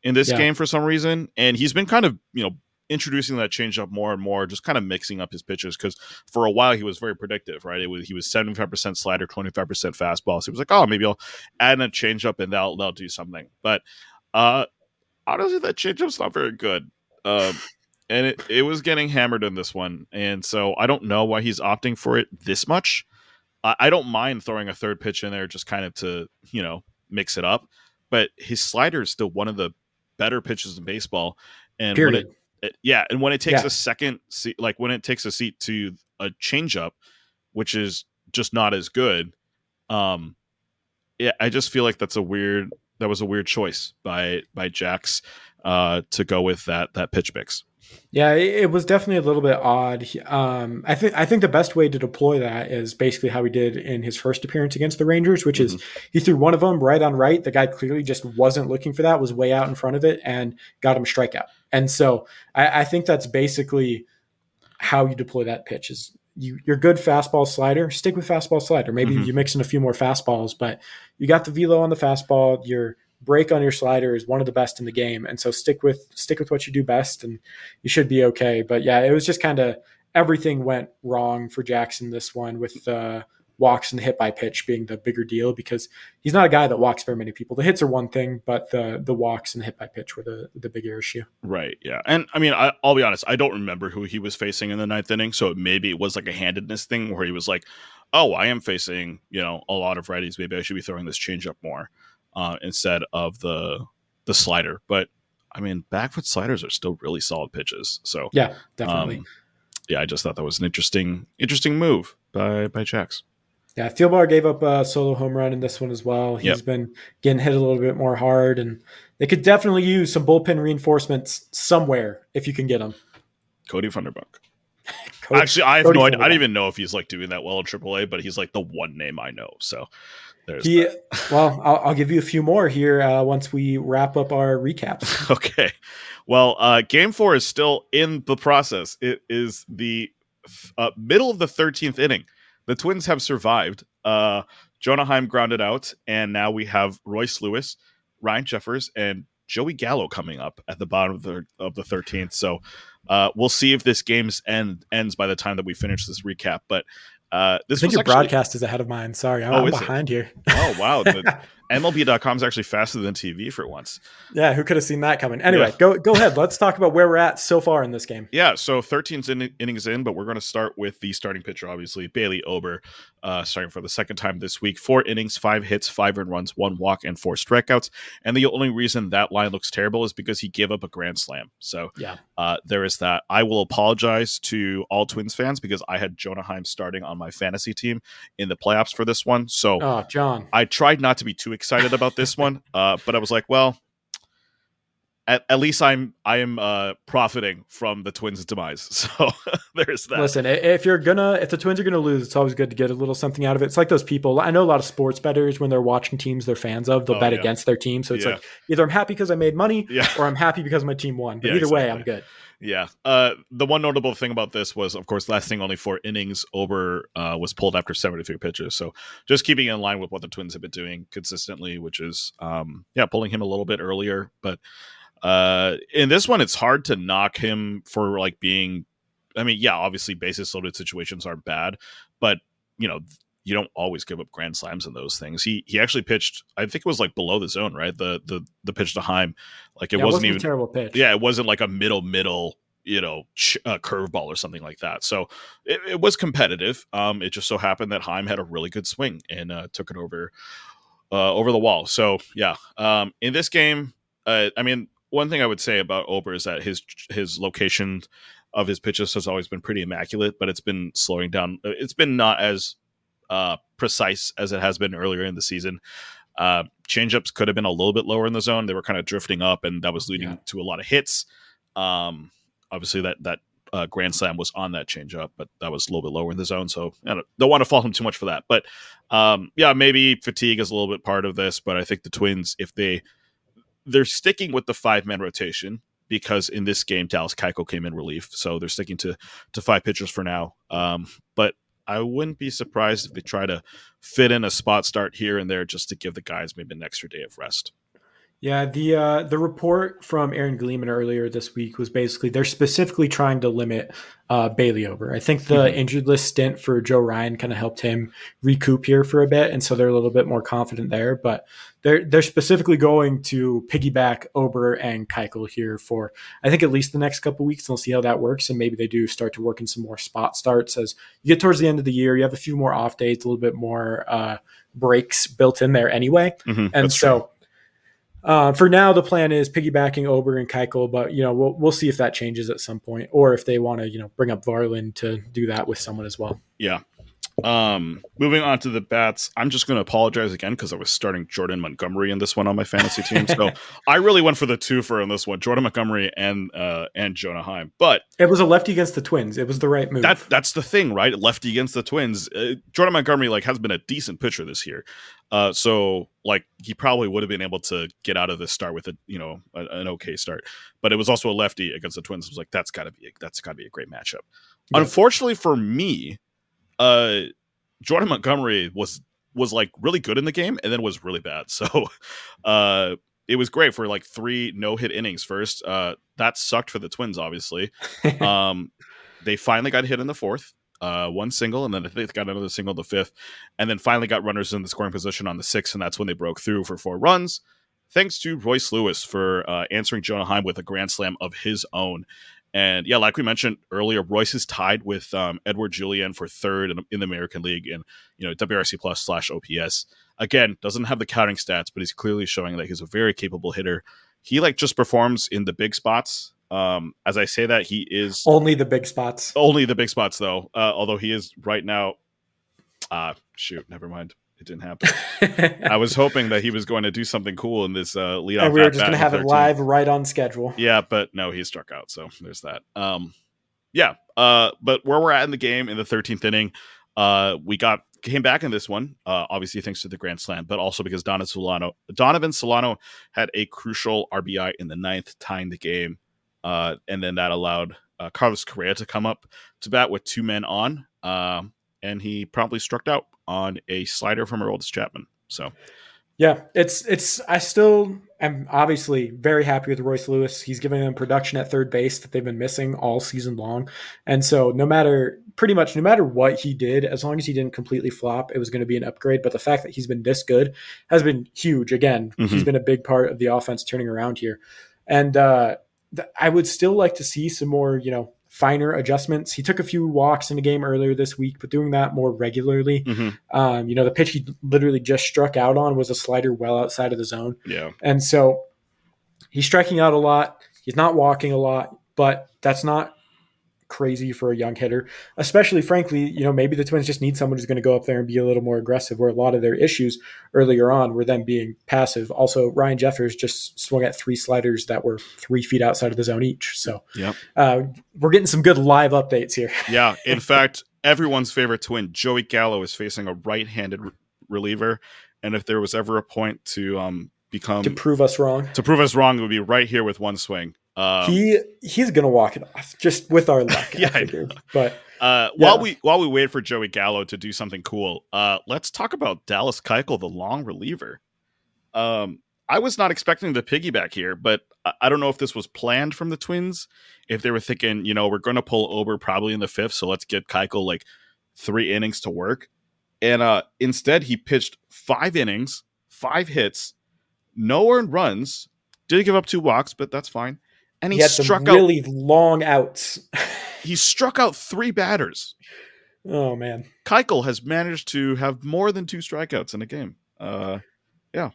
in this
Yeah.
game for some reason and he's been kind of you know introducing that changeup more and more just kind of mixing up his pitches because for a while he was very predictive right it was he was 75% slider 25% fastball so he was like oh maybe i'll add in a changeup and they'll they'll do something. But uh honestly, that changeup's not very good. Um and it, it was getting hammered in this one. And so I don't know why he's opting for it this much. I, I don't mind throwing a third pitch in there just kind of to, you know, mix it up. But his slider is still one of the better pitches in baseball. And when it, it yeah, and when it takes
Yeah.
a second seat like when it takes a seat to a changeup, which is just not as good, um yeah, I just feel like that's a weird that was a weird choice by by Jax uh to go with that that pitch mix.
Yeah, it, it was definitely a little bit odd. Um, I think I think the best way to deploy that is basically how he did in his first appearance against the Rangers, which is he threw one of them right on right. The guy clearly just wasn't looking for that, was way out in front of it, and got him a strikeout. And so I, I think that's basically how you deploy that pitch. Is you your good fastball slider, stick with fastball slider. Maybe
Mhm.
you mix in a few more fastballs, but you got the velo on the fastball. Your break on your slider is one of the best in the game, and so stick with stick with what you do best, and you should be okay. But yeah, it was just kind of everything went wrong for Jax in this one with uh, walks and the hit by pitch being the bigger deal because he's not a guy that walks very many people. The hits are one thing, but the the walks and the hit by pitch were the the bigger issue.
Right. Yeah. And I mean, I, will be honest. I don't remember who he was facing in the ninth inning, so maybe it was like a handedness thing where he was like, "Oh, I am facing you know a lot of righties. Maybe I should be throwing this changeup more uh, instead of the the slider." But I mean, back foot sliders are still really solid pitches. So
yeah, definitely. Um,
yeah, I just thought that was an interesting, interesting move by by Jax.
Yeah, Thielbar gave up a solo home run in this one as well. He's yep. been getting hit a little bit more hard, and they could definitely use some bullpen reinforcements somewhere if you can get them.
Cody Funderburk. Cody, Actually, I have Cody no idea. I don't even know if he's like doing that well in AAA, but he's like the one name I know. So there's he,
well, I'll, I'll, give you a few more here uh, once we wrap up our recaps.
okay. Well, uh, game four is still in the process. It is the uh, middle of the 13th inning. The Twins have survived. Uh, Jonah Heim grounded out, and now we have Royce Lewis, Ryan Jeffers, and Joey Gallo coming up at the bottom of the of the 13th. So uh, we'll see if this game's end ends by the time that we finish this recap. But uh, this
I think your actually, broadcast is ahead of mine. Sorry, I'm, oh, I'm behind it? here.
Oh wow, the, MLB.com is actually faster than TV for once.
Yeah, who could have seen that coming? Anyway, yeah. go go ahead. Let's talk about where we're at so far in this game.
Yeah, so 13 in- innings in, but we're going to start with the starting pitcher, obviously Bailey Ober, uh, starting for the second time this week. Four innings, five hits, five earned runs, one walk, and four strikeouts. And the only reason that line looks terrible is because he gave up a grand slam. So
yeah,
uh, there is that. I will apologize to all Twins fans because I had Jonah Heim starting on my fantasy team in the playoffs for this one. So,
oh, John,
I tried not to be too excited about this one, uh, but I was like, well, at, at, least I'm I am uh, profiting from the Twins' demise. So there's that.
Listen, if you're gonna if the Twins are gonna lose, it's always good to get a little something out of it. It's like those people. I know a lot of sports bettors when they're watching teams they're fans of, they'll oh, bet yeah. against their team. So it's yeah. like either I'm happy because I made money, yeah. or I'm happy because my team won. But either exactly. way, I'm good.
Yeah. Uh, the one notable thing about this was, of course, lasting only four innings. Ober uh, was pulled after 73 pitches. So just keeping in line with what the Twins have been doing consistently, which is, um, yeah, pulling him a little bit earlier. But uh, in this one, it's hard to knock him for like being. I mean, yeah, obviously basis loaded situations aren't bad, but you know you don't always give up grand slams in those things. He he actually pitched. I think it was like below the zone, right? The the the pitch to Heim, like it, yeah, wasn't, it wasn't, even
terrible pitch.
Yeah, it wasn't like a middle middle you know ch- uh, curveball or something like that. So it, it, was competitive. Um, it just so happened that Heim had a really good swing and uh, took it over uh, over the wall. So yeah, um, in this game, uh, I mean, one thing I would say about Ober is that his his location of his pitches has always been pretty immaculate, but it's been slowing down. It's been not as uh, precise as it has been earlier in the season. Uh, changeups could have been a little bit lower in the zone. They were kind of drifting up, and that was leading yeah. to a lot of hits. Um, obviously, that that uh, grand slam was on that changeup, but that was a little bit lower in the zone. So I don't, don't want to fault him too much for that. But um, yeah, maybe fatigue is a little bit part of this. But I think the Twins, if they they're sticking with the five man rotation because in this game Dallas Keuchel came in relief, so they're sticking to to five pitchers for now. Um, but I wouldn't be surprised if they try to fit in a spot start here and there just to give the guys maybe an extra day of rest.
Yeah, the uh, the report from Aaron Gleeman earlier this week was basically they're specifically trying to limit uh, Bailey Ober. I think the mm-hmm. injured list stint for Joe Ryan kind of helped him recoup here for a bit, and so they're a little bit more confident there. But they're they're specifically going to piggyback Ober and Keuchel here for I think at least the next couple weeks. And we'll see how that works, and maybe they do start to work in some more spot starts as you get towards the end of the year. You have a few more off days, a little bit more uh, breaks built in there anyway, mm-hmm. and so. True uh, for now, the plan is piggybacking Ober and Keuchel, but you know we'll we'll see if that changes at some point, or if they want to you know bring up Varland to do that with someone as well.
Yeah, um, moving on to the bats, I'm just going to apologize again because I was starting Jordan Montgomery in this one on my fantasy team. So I really went for the two for in this one, Jordan Montgomery and uh, and Jonah Heim. But
it was a lefty against the Twins. It was the right move.
That that's the thing, right? Lefty against the Twins. Uh, Jordan Montgomery like has been a decent pitcher this year. Uh, so like he probably would have been able to get out of this start with a you know a, an okay start, but it was also a lefty against the Twins. It was like that's got to be a, that's got to be a great matchup. Yeah. Unfortunately for me, uh, Jordan Montgomery was was like really good in the game and then was really bad. So uh, it was great for like three no hit innings first. Uh, that sucked for the Twins, obviously. um, they finally got hit in the fourth. uh, one single, and then I think they got another single the fifth, and then finally got runners in the scoring position on the sixth, and that's when they broke through for four runs. Thanks to Royce Lewis for uh, answering Jonah Heim with a grand slam of his own. And yeah, like we mentioned earlier, Royce is tied with um, Edouard Julien for third in, in, the American League and you know WRC plus slash OPS. Again, doesn't have the counting stats, but he's clearly showing that he's a very capable hitter. He like just performs in the big spots. Um, as I say that, he is
only the big spots.
Only the big spots, though. Uh, although he is right now. Uh shoot, never mind. It didn't happen. I was hoping that he was going to do something cool in this uh, lead.
And we were just going to have it live right on schedule.
Yeah, but no, he struck out. So there's that. Um, yeah. Uh, but where we're at in the game in the 13th inning, uh, we got came back in this one. Uh, obviously thanks to the grand slam, but also because Donovan Solano, Donovan Solano had a crucial RBI in the ninth, tying the game, uh, and then that allowed uh, Carlos Correa to come up to bat with two men on, uh, and he promptly struck out on a slider from Aroldis Chapman. So,
yeah, it's it's. I still am obviously very happy with Royce Lewis. He's giving them production at third base that they've been missing all season long, and so no matter pretty much no matter what he did, as long as he didn't completely flop, it was going to be an upgrade. But the fact that he's been this good has been huge. Again, mm-hmm. he's been a big part of the offense turning around here, and uh, th- I would still like to see some more, you know, finer adjustments. He took a few walks in the game earlier this week, but doing that more regularly. Mm-hmm. Um, you know, the pitch he literally just struck out on was a slider well outside of the zone.
Yeah.
And so he's striking out a lot. He's not walking a lot, but that's not crazy for a young hitter, especially frankly, you know, maybe the Twins just need someone who's going to go up there and be a little more aggressive where a lot of their issues earlier on were them being passive. Also, Ryan Jeffers just swung at three sliders that were three feet outside of the zone each. So
yep.
Uh, we're getting some good live updates here.
yeah. In fact, everyone's favorite twin, Joey Gallo, is facing a right-handed re- reliever. And if there was ever a point to um, become
to prove us wrong,
to prove us wrong, it would be right here with one swing.
Um, he he's gonna walk it off just with our luck. yeah, I but
uh, yeah. while we while we wait for Joey Gallo to do something cool, uh, let's talk about Dallas Keuchel, the long reliever. Um, I was not expecting the piggyback here, but I don't know if this was planned from the Twins. If they were thinking, you know, we're going to pull Ober probably in the fifth, so let's get Keuchel like three innings to work. And uh, instead, he pitched five innings, five hits, no earned runs. Did give up two walks, but that's fine and he,
he
struck
some really out, long outs.
he struck out three batters.
Oh man,
Keuchel has managed to have more than two strikeouts in a game. Uh, yeah,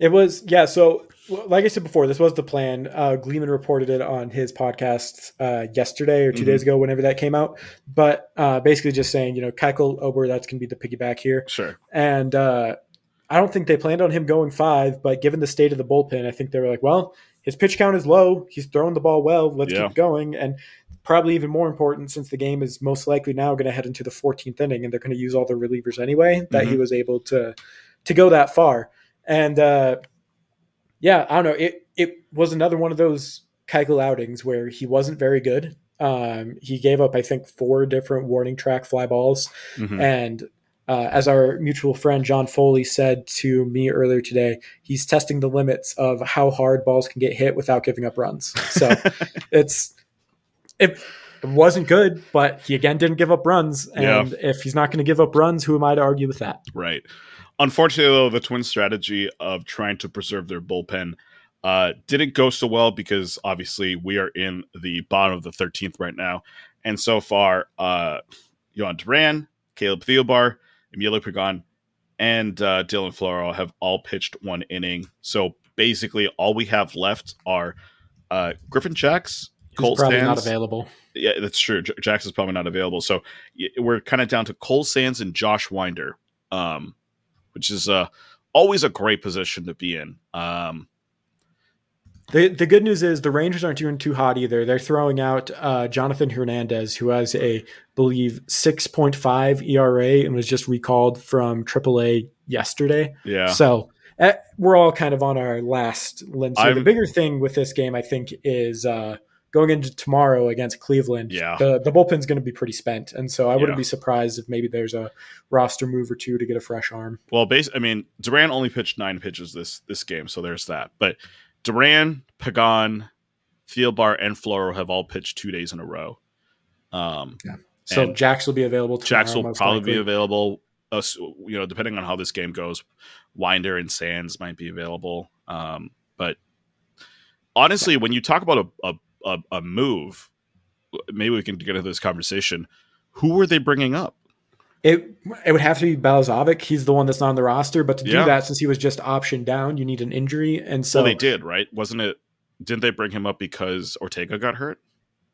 it was yeah. So, like I said before, this was the plan. Uh, Gleeman reported it on his podcast uh, yesterday or 2 mm-hmm. days ago, whenever that came out. But uh, basically, just saying, you know, Keuchel Ober, that's going to be the piggyback here.
Sure.
And uh, I don't think they planned on him going five, but given the state of the bullpen, I think they were like, well, his pitch count is low. He's throwing the ball well. Let's yeah. keep going. And probably even more important, since the game is most likely now going to head into the 14th inning, and they're going to use all the relievers anyway, that mm-hmm. he was able to to go that far. And uh, yeah, I don't know. It it was another one of those Keuchel outings where he wasn't very good. Um, he gave up, I think, four different warning track fly balls, mm-hmm. and uh, as our mutual friend John Foley said to me earlier today, he's testing the limits of how hard balls can get hit without giving up runs. So it's it, wasn't good, but he again didn't give up runs. And yeah. if he's not going to give up runs, who am I to argue with that?
Right. Unfortunately, though, the Twins' strategy of trying to preserve their bullpen uh, didn't go so well because obviously we are in the bottom of the 13th right now, and so far, uh, Duran, Caleb Thielbar Emilio Pagan, and uh, Dylan Floro have all pitched one inning. So basically, all we have left are uh, Griffin Jax,
Cole probably Sands. not available.
Yeah, that's true. J- Jax is probably not available. So we're kind of down to Cole Sands and Josh Winder, um, which is uh, always a great position to be in. Um,
the the good news is the Rangers aren't doing too hot either. They're throwing out uh, Jonathan Hernandez, who has a believe six point five ERA and was just recalled from AAA yesterday.
Yeah.
So uh, we're all kind of on our last limb. So the bigger thing with this game, I think, is uh, going into tomorrow against Cleveland.
Yeah.
The the bullpen's going to be pretty spent, and so I wouldn't yeah. be surprised if maybe there's a roster move or two to get a fresh arm.
Well, base. I mean, Duran only pitched nine pitches this this game, so there's that. But Duran, Pagan, Thielbar, and Floro have all pitched two days in a row. Um, yeah.
So Jax will be available.
Jax will probably
likely.
be available. Uh, you know, depending on how this game goes, Winder and Sands might be available. Um, but honestly, when you talk about a, a, a, a move, maybe we can get into this conversation. Who were they bringing up?
It it would have to be Balazovic. He's the one that's not on the roster. But to
Yeah.
do that, since he was just optioned down, you need an injury, and so
well, they did, right? Wasn't it? Didn't they bring him up because Ortega got hurt?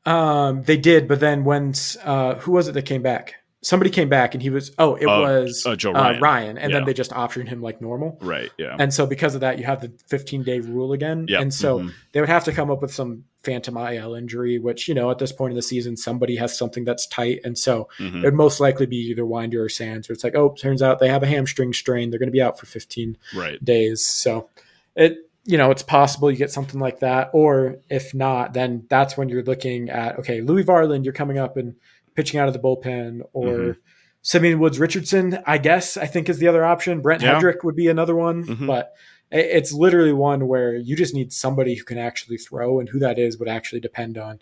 Um, they did, but then when uh, who was it that came back? Somebody came back, and he was oh, it
Uh,
was
uh, Joe
Ryan,
Ryan.
and
Yeah.
then they just optioned him like normal.
Right. Yeah.
And so because of that, you have the 15 day rule again.
Yeah.
And so
Mhm.
they would have to come up with some phantom IL injury, which you know at this point in the season somebody has something that's tight, and so
Mhm.
it would most likely be either Winder or Sands. Where it's like, oh, turns out they have a hamstring strain; they're going to be out for 15
Right.
days. So it you know it's possible you get something like that, or if not, then that's when you're looking at okay, Louis Varland, you're coming up and pitching out of the bullpen, or
Mhm.
Simeon Woods Richardson, I guess I think is the other option. Brent
Yeah.
Headrick would be another one,
Mhm.
but it's literally one where you just need somebody who can actually throw, and who that is would actually depend on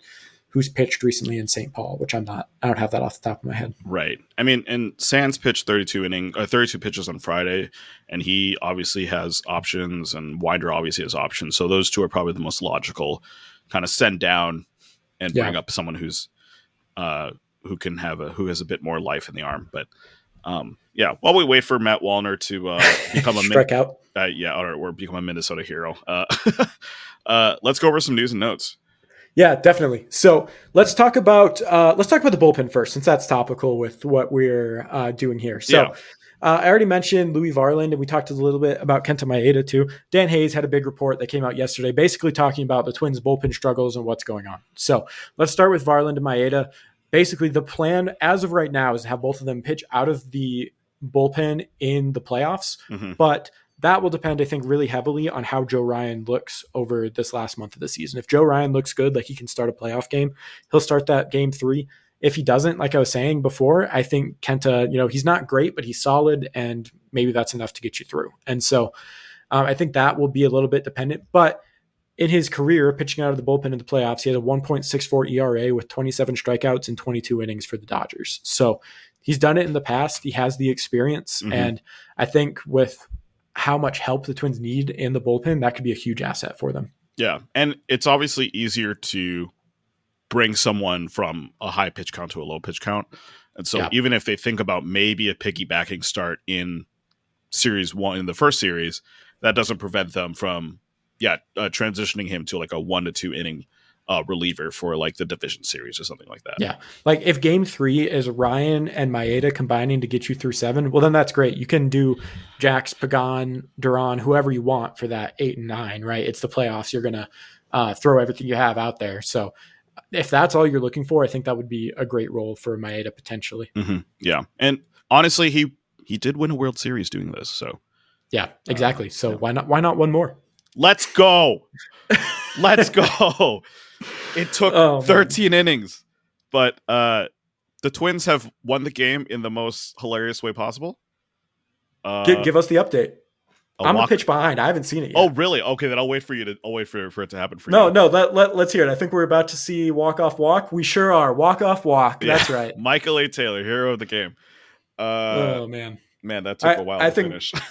who's pitched recently in St. Paul, which I'm not. I don't have that off the top of my head.
Right. I mean, and Sands pitched 32 inning, uh, 32 pitches on Friday, and he obviously has options, and Winder obviously has options. So those two are probably the most logical kind of send down and bring up someone who's uh, who can have a who has a bit more life in the arm. But um, yeah, while we wait for Matt Wallner to uh, become a Min-
out.
uh, yeah, or, or become a Minnesota hero, uh, uh, let's go over some news and notes.
Yeah, definitely. So let's talk about uh, let's talk about the bullpen first, since that's topical with what we're uh, doing here. So.
Yeah.
Uh, I already mentioned Louis Varland, and we talked a little bit about Kenta Maeda too. Dan Hayes had a big report that came out yesterday, basically talking about the Twins' bullpen struggles and what's going on. So let's start with Varland and Maeda. Basically, the plan as of right now is to have both of them pitch out of the bullpen in the playoffs,
Mhm.
but that will depend, I think, really heavily on how Joe Ryan looks over this last month of the season. If Joe Ryan looks good, like he can start a playoff game, he'll start that game three. If he doesn't, like I was saying before, I think Kenta, you know, he's not great, but he's solid, and maybe that's enough to get you through. And so um, I think that will be a little bit dependent. But in his career, pitching out of the bullpen in the playoffs, he had a 1.64 ERA with 27 strikeouts and 22 innings for the Dodgers. So he's done it in the past. He has the experience.
Mhm.
And I think with how much help the Twins need in the bullpen, that could be a huge asset for them.
Yeah, and it's obviously easier to bring someone from a high pitch count to a low pitch count. And so
Yeah.
even if they think about maybe a piggybacking start in series one in the first series, that doesn't prevent them from yeah, uh, transitioning him to like a 1 to 2 inning uh, reliever for like the division series or something like that.
Yeah. Like if game three is Ryan and Maeda combining to get you through seven, well, then that's great. You can do Jax, Pagan, Duran, whoever you want for that eight and nine, right? It's the playoffs. You're going to uh, throw everything you have out there. So if that's all you're looking for, I think that would be a great role for Maeda potentially.
Mhm. Yeah. And honestly, he he did win a World Series doing this. So
Yeah, exactly. So
yeah.
why not? Why not one more?
Let's go. let's go. It took
Oh, man.
13 innings, but uh, the Twins have won the game in the most hilarious way possible. Uh,
Give, give us the update.
a
I'm a pitch behind. I haven't seen it yet.
Oh, really? Okay, then I'll wait for you to. I'll wait for, for it to happen for
no,
you.
no. Let, let, let's hear it. I think we're about to see walk off walk. We sure are. Walk off walk.
Yeah.
That's right.
Michael A. Taylor, hero of the game. Uh,
oh man.
Man, that took
I-
a while
I
to
think-
finish.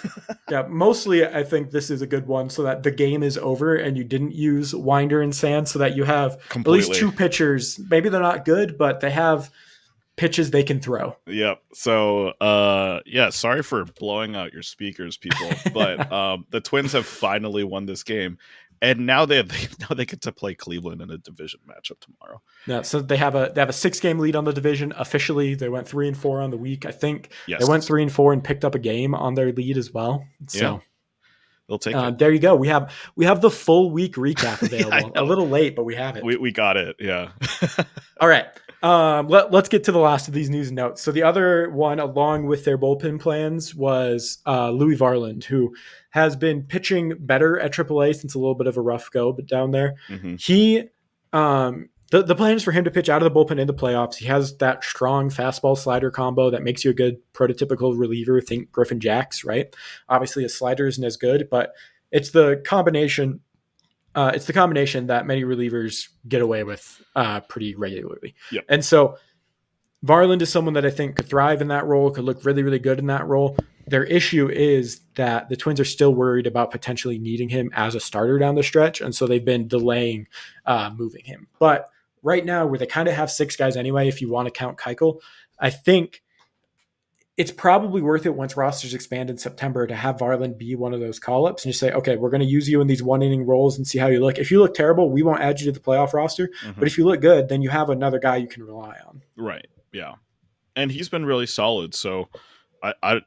Yeah, mostly I think this is a good one so that the game is over and you didn't use Winder and Sand so that you have at least two pitchers. Maybe they're not good, but they have pitches they can throw.
Yep. So, uh, yeah, sorry for blowing out your speakers, people, but um, the Twins have finally won this game, and now they, they now they get to play Cleveland in a division matchup tomorrow.
Yeah, so they have a they have a six game lead on the division officially. They went three and four on the week. I think
Yes,
they went three and four and picked up a game on their lead as well. So
they'll take
uh,
it.
there you go. We have we have the full week recap
Yeah,
available. a little late, but we have it.
We we got it. Yeah.
All right. Um, let, let's get to the last of these news notes. So the other one, along with their bullpen plans, was uh, Louis Varland, who has been pitching better at AAA since a little bit of a rough go, but down there,
hmm
he um, the the plan is for him to pitch out of the bullpen in the playoffs. He has that strong fastball slider combo that makes you a good prototypical reliever. Think Griffin Jax, right? Obviously, his slider isn't as good, but it's the combination. Uh, it's the combination that many relievers get away with uh, pretty regularly.
Yep.
And so Varland is someone that I think could thrive in that role, could look really, really good in that role. Their issue is that the Twins are still worried about potentially needing him as a starter down the stretch, and so they've been delaying uh, moving him. But right now, where they kind of have six guys anyway, if you want to count Keuchel, I think it's probably worth it once rosters expand in September to have Varland be one of those call ups and just say, okay, we're going to use you in these one inning roles and see how you look. If you look terrible, we won't add you to the playoff roster. Mm-hmm. But if you look good, then you have another guy you can rely on.
Right. Yeah. And he's been really solid. So I, I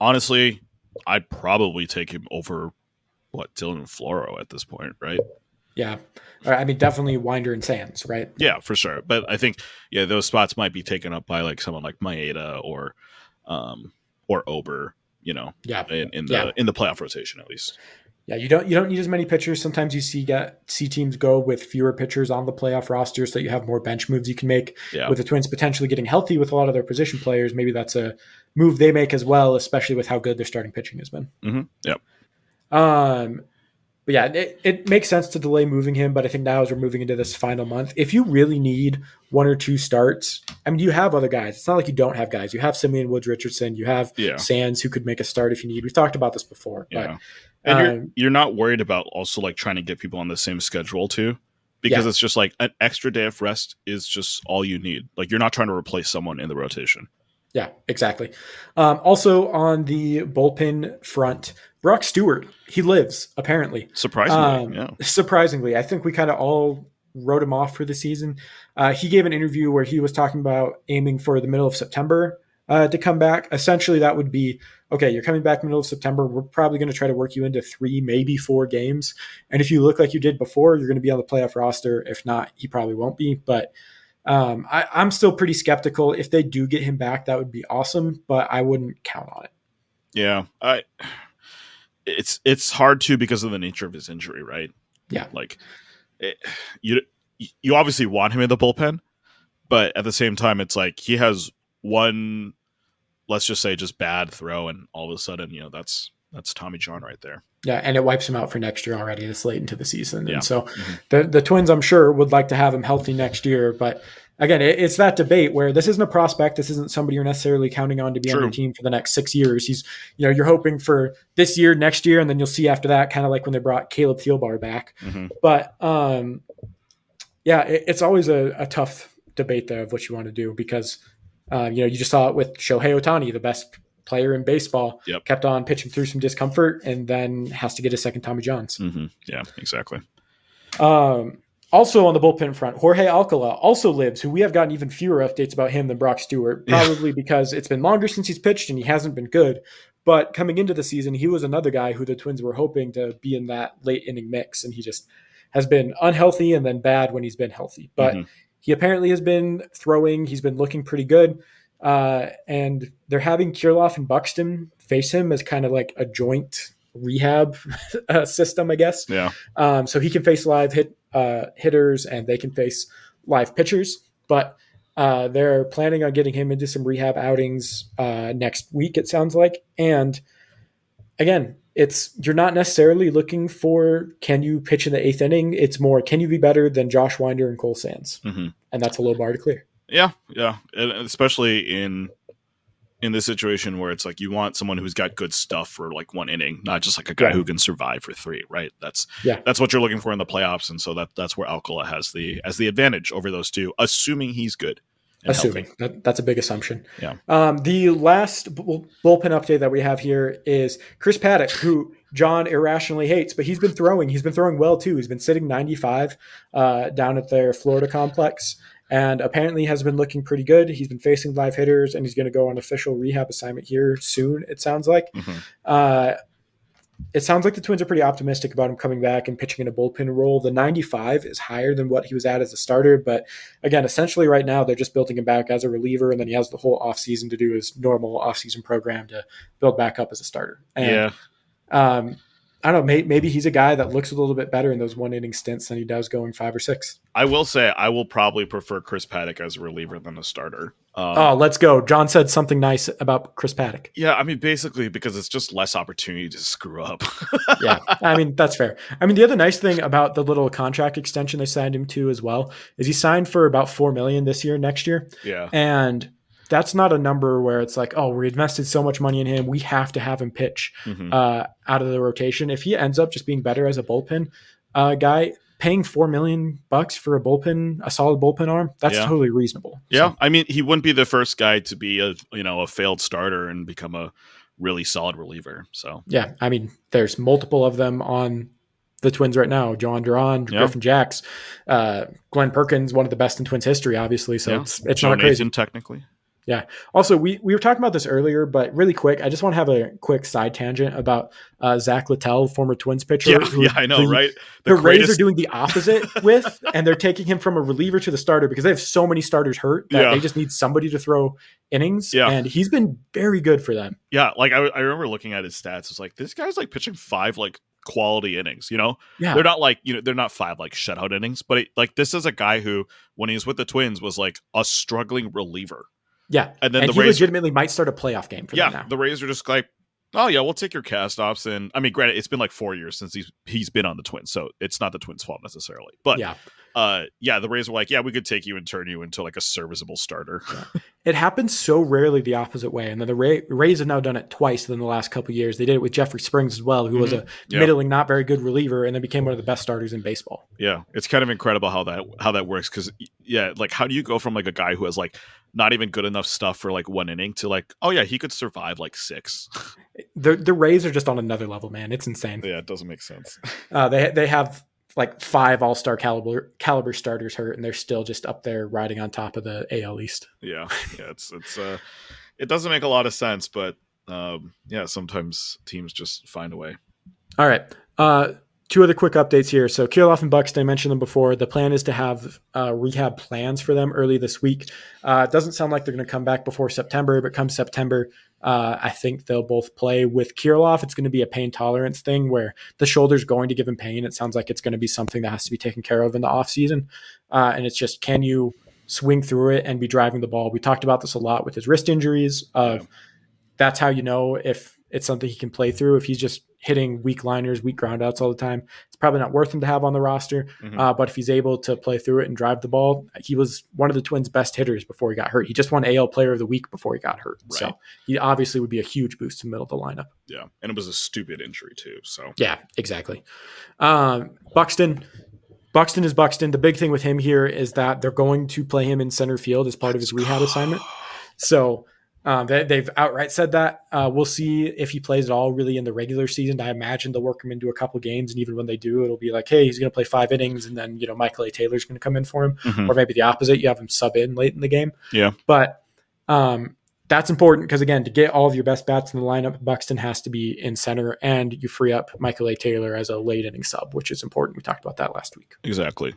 honestly, I'd probably take him over what Dylan Floro at this point, right?
Yeah. I mean, definitely Winder and Sands, right?
Yeah, for sure. But I think, yeah, those spots might be taken up by like someone like Maeda or, um, or Ober, you know,
yeah,
in, in the,
yeah.
in the playoff rotation, at least.
Yeah, you don't you don't need as many pitchers. Sometimes you see get see teams go with fewer pitchers on the playoff roster so that you have more bench moves you can make.
Yeah.
With the Twins potentially getting healthy with a lot of their position players, maybe that's a move they make as well, especially with how good their starting pitching has been.
Mm-hmm. Yep.
Um, but yeah, it, it makes sense to delay moving him, but I think now as we're moving into this final month, if you really need one or two starts, I mean, you have other guys. It's not like you don't have guys. You have Simeon Woods Richardson, you have
yeah.
Sands who could make a start if you need. We've talked about this before,
yeah.
but
and you're, um, you're not worried about also like trying to get people on the same schedule too, because yeah. it's just like an extra day of rest is just all you need. Like you're not trying to replace someone in the rotation.
Yeah, exactly. Um, also on the bullpen front, Brock Stewart, he lives apparently.
Surprisingly, um, yeah.
Surprisingly, I think we kind of all wrote him off for the season. Uh, he gave an interview where he was talking about aiming for the middle of September uh, to come back. Essentially, that would be okay. You're coming back middle of September. We're probably going to try to work you into three, maybe four games. And if you look like you did before, you're going to be on the playoff roster. If not, he probably won't be. But um, I, I'm still pretty skeptical. If they do get him back, that would be awesome. But I wouldn't count on it.
Yeah, I. It's it's hard to because of the nature of his injury, right?
Yeah,
like it, you you obviously want him in the bullpen, but at the same time, it's like he has one, let's just say, just bad throw, and all of a sudden, you know, that's that's Tommy John right there.
Yeah, and it wipes him out for next year already. This late into the season,
yeah.
and so
mm-hmm.
the the Twins, I'm sure, would like to have him healthy next year, but again, it's that debate where this isn't a prospect. This isn't somebody you're necessarily counting on to be
True.
on your team for the next six years. He's, you know, you're hoping for this year, next year, and then you'll see after that, kind of like when they brought Caleb Thielbar back.
Mm-hmm.
But um, yeah, it, it's always a, a, tough debate there of what you want to do because, uh, you know, you just saw it with Shohei Ohtani, the best player in baseball,
yep.
kept on pitching through some discomfort and then has to get a second Tommy Johns.
Mm-hmm. Yeah, exactly.
Um, also on the bullpen front, Jorge Alcala also lives, who we have gotten even fewer updates about him than Brock Stewart, probably yeah. because it's been longer since he's pitched and he hasn't been good. But coming into the season, he was another guy who the Twins were hoping to be in that late inning mix, and he just has been unhealthy and then bad when he's been healthy. But mm-hmm. he apparently has been throwing, he's been looking pretty good. Uh, and they're having Kirilloff and Buxton face him as kind of like a joint rehab uh, system, I guess.
Yeah.
Um, so he can face live hit uh, hitters and they can face live pitchers. But uh, they're planning on getting him into some rehab outings uh, next week. It sounds like. And again, it's you're not necessarily looking for can you pitch in the eighth inning. It's more can you be better than Josh Winder and Cole Sands,
mm-hmm.
and that's a low bar to clear.
Yeah, yeah, and especially in in this situation where it's like you want someone who's got good stuff for like one inning, not just like a guy who can survive for three, right? That's
yeah,
that's what you're looking for in the playoffs, and so that that's where Alcala has the as the advantage over those two, assuming he's good.
Assuming that, that's a big assumption.
Yeah.
Um, the last bullpen update that we have here is Chris Paddack, who John irrationally hates, but he's been throwing. He's been throwing well too. He's been sitting 95 uh, down at their Florida complex and apparently has been looking pretty good. He's been facing live hitters, and he's going to go on official rehab assignment here soon. It sounds like.
Mm-hmm.
Uh, it sounds like the Twins are pretty optimistic about him coming back and pitching in a bullpen role. The 95 is higher than what he was at as a starter, but again, essentially right now they're just building him back as a reliever, and then he has the whole offseason to do his normal offseason program to build back up as a starter. And,
yeah.
Um, I don't know. Maybe, maybe he's a guy that looks a little bit better in those one inning stints than he does going five or six.
I will say I will probably prefer Chris Paddack as a reliever than a starter.
Um, oh, let's go. John said something nice about Chris Paddack.
Yeah, I mean, basically because it's just less opportunity to screw up.
yeah, I mean that's fair. I mean, the other nice thing about the little contract extension they signed him to as well is he signed for about four million this year, next year.
Yeah,
and that's not a number where it's like, oh, we invested so much money in him, we have to have him pitch mm-hmm. uh, out of the rotation. If he ends up just being better as a bullpen uh, guy, paying four million bucks for a bullpen, a solid bullpen arm, that's yeah. totally reasonable.
Yeah, so. I mean, he wouldn't be the first guy to be a you know a failed starter and become a really solid reliever. So
yeah, I mean, there's multiple of them on the Twins right now. Jhoan Duran, yep. Griffin Jax, uh, Glenn Perkins, one of the best in Twins history, obviously. So yeah. it's it's Joe not crazy.
technically.
Yeah. Also, we, we were talking about this earlier, but really quick, I just want to have a quick side tangent about uh, Zach Littell, former Twins pitcher.
Yeah, who, yeah I know, right?
The, the greatest... Rays are doing the opposite with, and they're taking him from a reliever to the starter because they have so many starters hurt that yeah. they just need somebody to throw innings. Yeah. And he's been very good for them.
Yeah. Like I, I remember looking at his stats. It's like, this guy's like pitching five like quality innings. You know, yeah. they're not like you know they're not five like shutout innings, but it, like this is a guy who when he was with the Twins was like a struggling reliever.
Yeah, and then and the he Rays legitimately might start a playoff game for
yeah. The Rays are just like, oh yeah, we'll take your cast offs. And I mean, granted, it's been like four years since he's he's been on the Twins, so it's not the Twins' fault necessarily. But yeah, uh, yeah, the Rays were like, yeah, we could take you and turn you into like a serviceable starter.
Yeah. It happens so rarely the opposite way, and then the Ray, Rays have now done it twice in the last couple years. They did it with Jeffrey Springs as well, who mm-hmm. was a yeah. middling, not very good reliever, and then became one of the best starters in baseball.
Yeah, it's kind of incredible how that how that works because yeah, like how do you go from like a guy who has like not even good enough stuff for like one inning to like, oh yeah, he could survive like six.
the the Rays are just on another level, man. It's insane.
Yeah, it doesn't make sense.
Uh, they they have like five All Star caliber caliber starters hurt, and they're still just up there riding on top of the AL East.
Yeah, yeah, it's it's uh, it doesn't make a lot of sense, but um, yeah, sometimes teams just find a way.
All right. Uh, two other quick updates here. So Kirilloff and Buxton, I mentioned them before. The plan is to have uh, rehab plans for them early this week. Uh, it doesn't sound like they're going to come back before September, but come September, uh, I think they'll both play with Kirilloff. It's going to be a pain tolerance thing where the shoulder's going to give him pain. It sounds like it's going to be something that has to be taken care of in the offseason. Uh, and it's just, can you swing through it and be driving the ball? We talked about this a lot with his wrist injuries. Of yeah. That's how you know if it's something he can play through. If he's just hitting weak liners, weak groundouts all the time. It's probably not worth him to have on the roster. Mm-hmm. Uh, but if he's able to play through it and drive the ball, he was one of the Twins' best hitters before he got hurt. He just won AL Player of the Week before he got hurt. Right. So he obviously would be a huge boost to the middle of the lineup.
Yeah, and it was a stupid injury too. So
yeah, exactly. Um, Buxton. Buxton is Buxton. The big thing with him here is that they're going to play him in center field as part of his rehab assignment. So um, they, have outright said that. Uh, we'll see if he plays at all really in the regular season. I imagine they'll work him into a couple games, and even when they do, it'll be like, hey, he's going to play five innings, and then you know Michael A. Taylor's going to come in for him, mm-hmm. or maybe the opposite. You have him sub in late in the game.
Yeah,
but um, that's important because again, to get all of your best bats in the lineup, Buxton has to be in center, and you free up Michael A. Taylor as a late inning sub, which is important. We talked about that last week.
Exactly.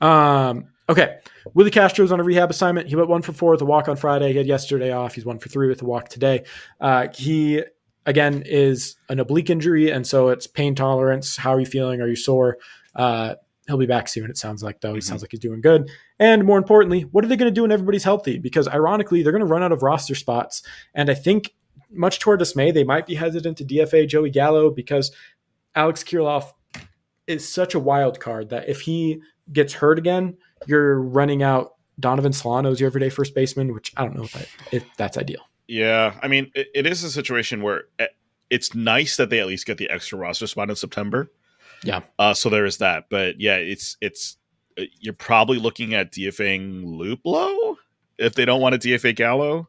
Um, Okay. Willi Castro's on a rehab assignment. He went one for four with a walk on Friday. He had yesterday off. He's one for three with a walk today. Uh, he, again, is an oblique injury, and so it's pain tolerance. How are you feeling? Are you sore? Uh, he'll be back soon, it sounds like, though. He mm-hmm. sounds like he's doing good. And more importantly, what are they going to do when everybody's healthy? Because ironically, they're going to run out of roster spots. And I think, much to our dismay, they might be hesitant to DFA Joey Gallo because Alex Kirilloff is such a wild card that if he gets hurt again – you're running out Donovan Solano as your everyday first baseman, which I don't know if, I, if that's ideal.
Yeah, I mean, it, it is a situation where eh, it's nice that they at least get the extra roster spot in September.
Yeah.
Uh, so there is that, but yeah, it's it's uh, you're probably looking at DFAing Luplow if they don't want to DFA Gallo.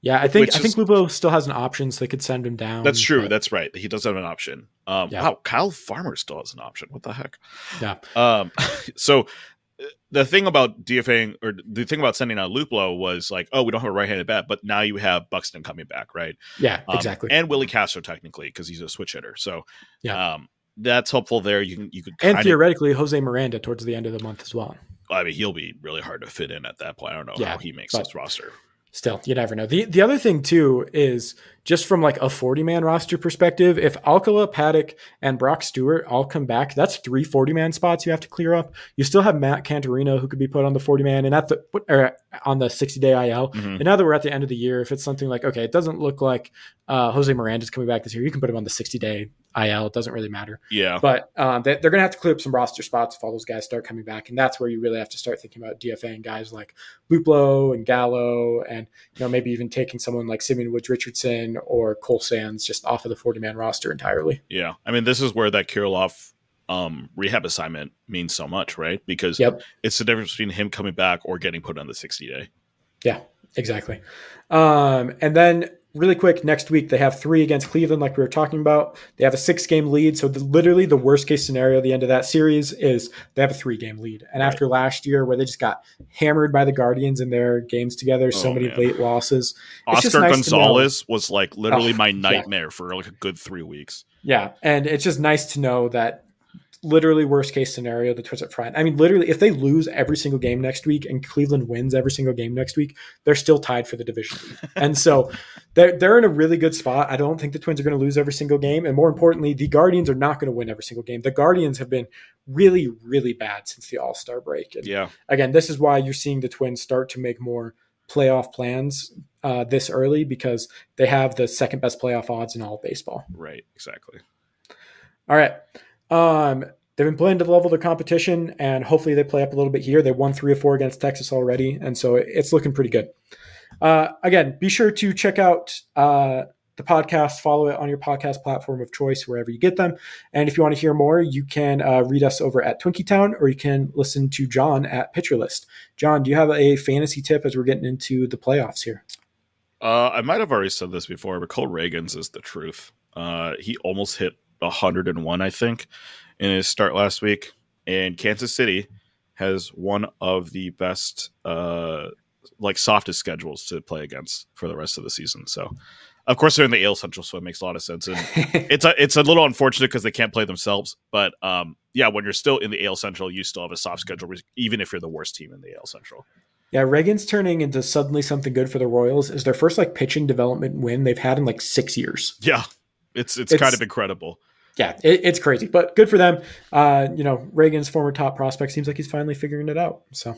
Yeah, I think I think Luplow still has an option, so they could send him down.
That's true. But... That's right. He does have an option. Um, yeah. Wow, Kyle Farmer still has an option. What the heck?
Yeah.
Um, so the thing about DFAing or the thing about sending out Luplow was like, oh, we don't have a right-handed bat, but now you have Buxton coming back, right?
Yeah, um, exactly.
And Willi Castro technically because he's a switch hitter, so yeah, um, that's helpful there. You can you could
and theoretically Jose Miranda towards the end of the month as well.
I mean, he'll be really hard to fit in at that point. I don't know yeah, how he makes this roster.
Still, you never know. The the other thing too is just from like a 40 man roster perspective, if Alcala, Paddack, and Brock Stewart all come back, that's three 40 man spots you have to clear up. You still have Matt Canterino who could be put on the 40 man and at the or on the 60 day IL. Mm-hmm. And now that we're at the end of the year, if it's something like, okay, it doesn't look like uh, Jose Miranda's coming back this year, you can put him on the 60 day IL. It doesn't really matter.
Yeah.
But um, they, are going to have to clear up some roster spots if all those guys start coming back. And that's where you really have to start thinking about DFAing guys like Luplow and Gallo and, you know, maybe even taking someone like Simeon Woods Richardson or Cole Sands just off of the 40 man roster entirely.
Yeah. I mean, this is where that Kirilloff um, rehab assignment means so much, right? Because
yep.
it's the difference between him coming back or getting put on the 60 day.
Yeah, exactly. Um, and then really quick, next week they have three against Cleveland, like we were talking about. They have a six game lead. So, the, literally, the worst case scenario at the end of that series is they have a three game lead. And right. after last year, where they just got hammered by the Guardians in their games together, so oh, many man. late losses.
Oscar nice Gonzalez was like literally oh, my nightmare yeah. for like a good three weeks.
Yeah. And it's just nice to know that literally worst case scenario, the Twins up front. I mean, literally, if they lose every single game next week and Cleveland wins every single game next week, they're still tied for the division. and so they're they're in a really good spot. I don't think the Twins are going to lose every single game, and more importantly, the Guardians are not going to win every single game. The Guardians have been really, really bad since the All Star break. And
yeah.
Again, this is why you're seeing the Twins start to make more playoff plans uh, this early because they have the second best playoff odds in all of baseball.
Right. Exactly.
All right. Um, they've been playing to the level of the competition, and hopefully they play up a little bit here. They won three or four against Texas already, and so it's looking pretty good. Uh, again, be sure to check out uh, the podcast, follow it on your podcast platform of choice, wherever you get them. And if you want to hear more, you can uh, read us over at Twinkie Town, or you can listen to John at Pitcher List. John, do you have a fantasy tip as we're getting into the playoffs here?
Uh, I might have already said this before, but Cole Ragans is the truth. Uh, he almost hit 101, I think, in his start last week. And Kansas City has one of the best, uh, like softest schedules to play against for the rest of the season. So, of course, they're in the AL Central, so it makes a lot of sense. And it's a it's a little unfortunate because they can't play themselves. But um, yeah, when you're still in the AL Central, you still have a soft schedule, even if you're the worst team in the AL Central.
Yeah, Ragans turning into suddenly something good for the Royals. Is their first like pitching development win they've had in like six years.
Yeah, it's it's, it's kind of incredible
yeah, it, it's crazy, but good for them. Uh, you know, Ragans former top prospect seems like he's finally figuring it out. So,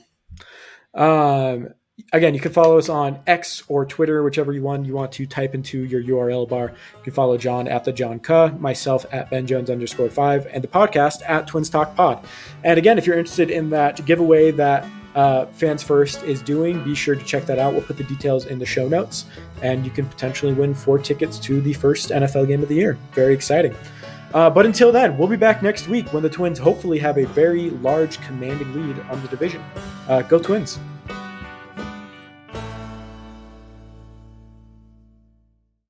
um, again, you can follow us on X or Twitter, whichever one you want to type into your URL bar. You can follow John at the John K, myself at Ben Jones underscore five, and the podcast at Twins Talk Pod. And again, if you're interested in that giveaway that uh, Fans First is doing, be sure to check that out. We'll put the details in the show notes, and you can potentially win four tickets to the first NFL game of the year. Very exciting. Uh, but until then, we'll be back next week when the Twins hopefully have a very large commanding lead on the division. Uh, go Twins!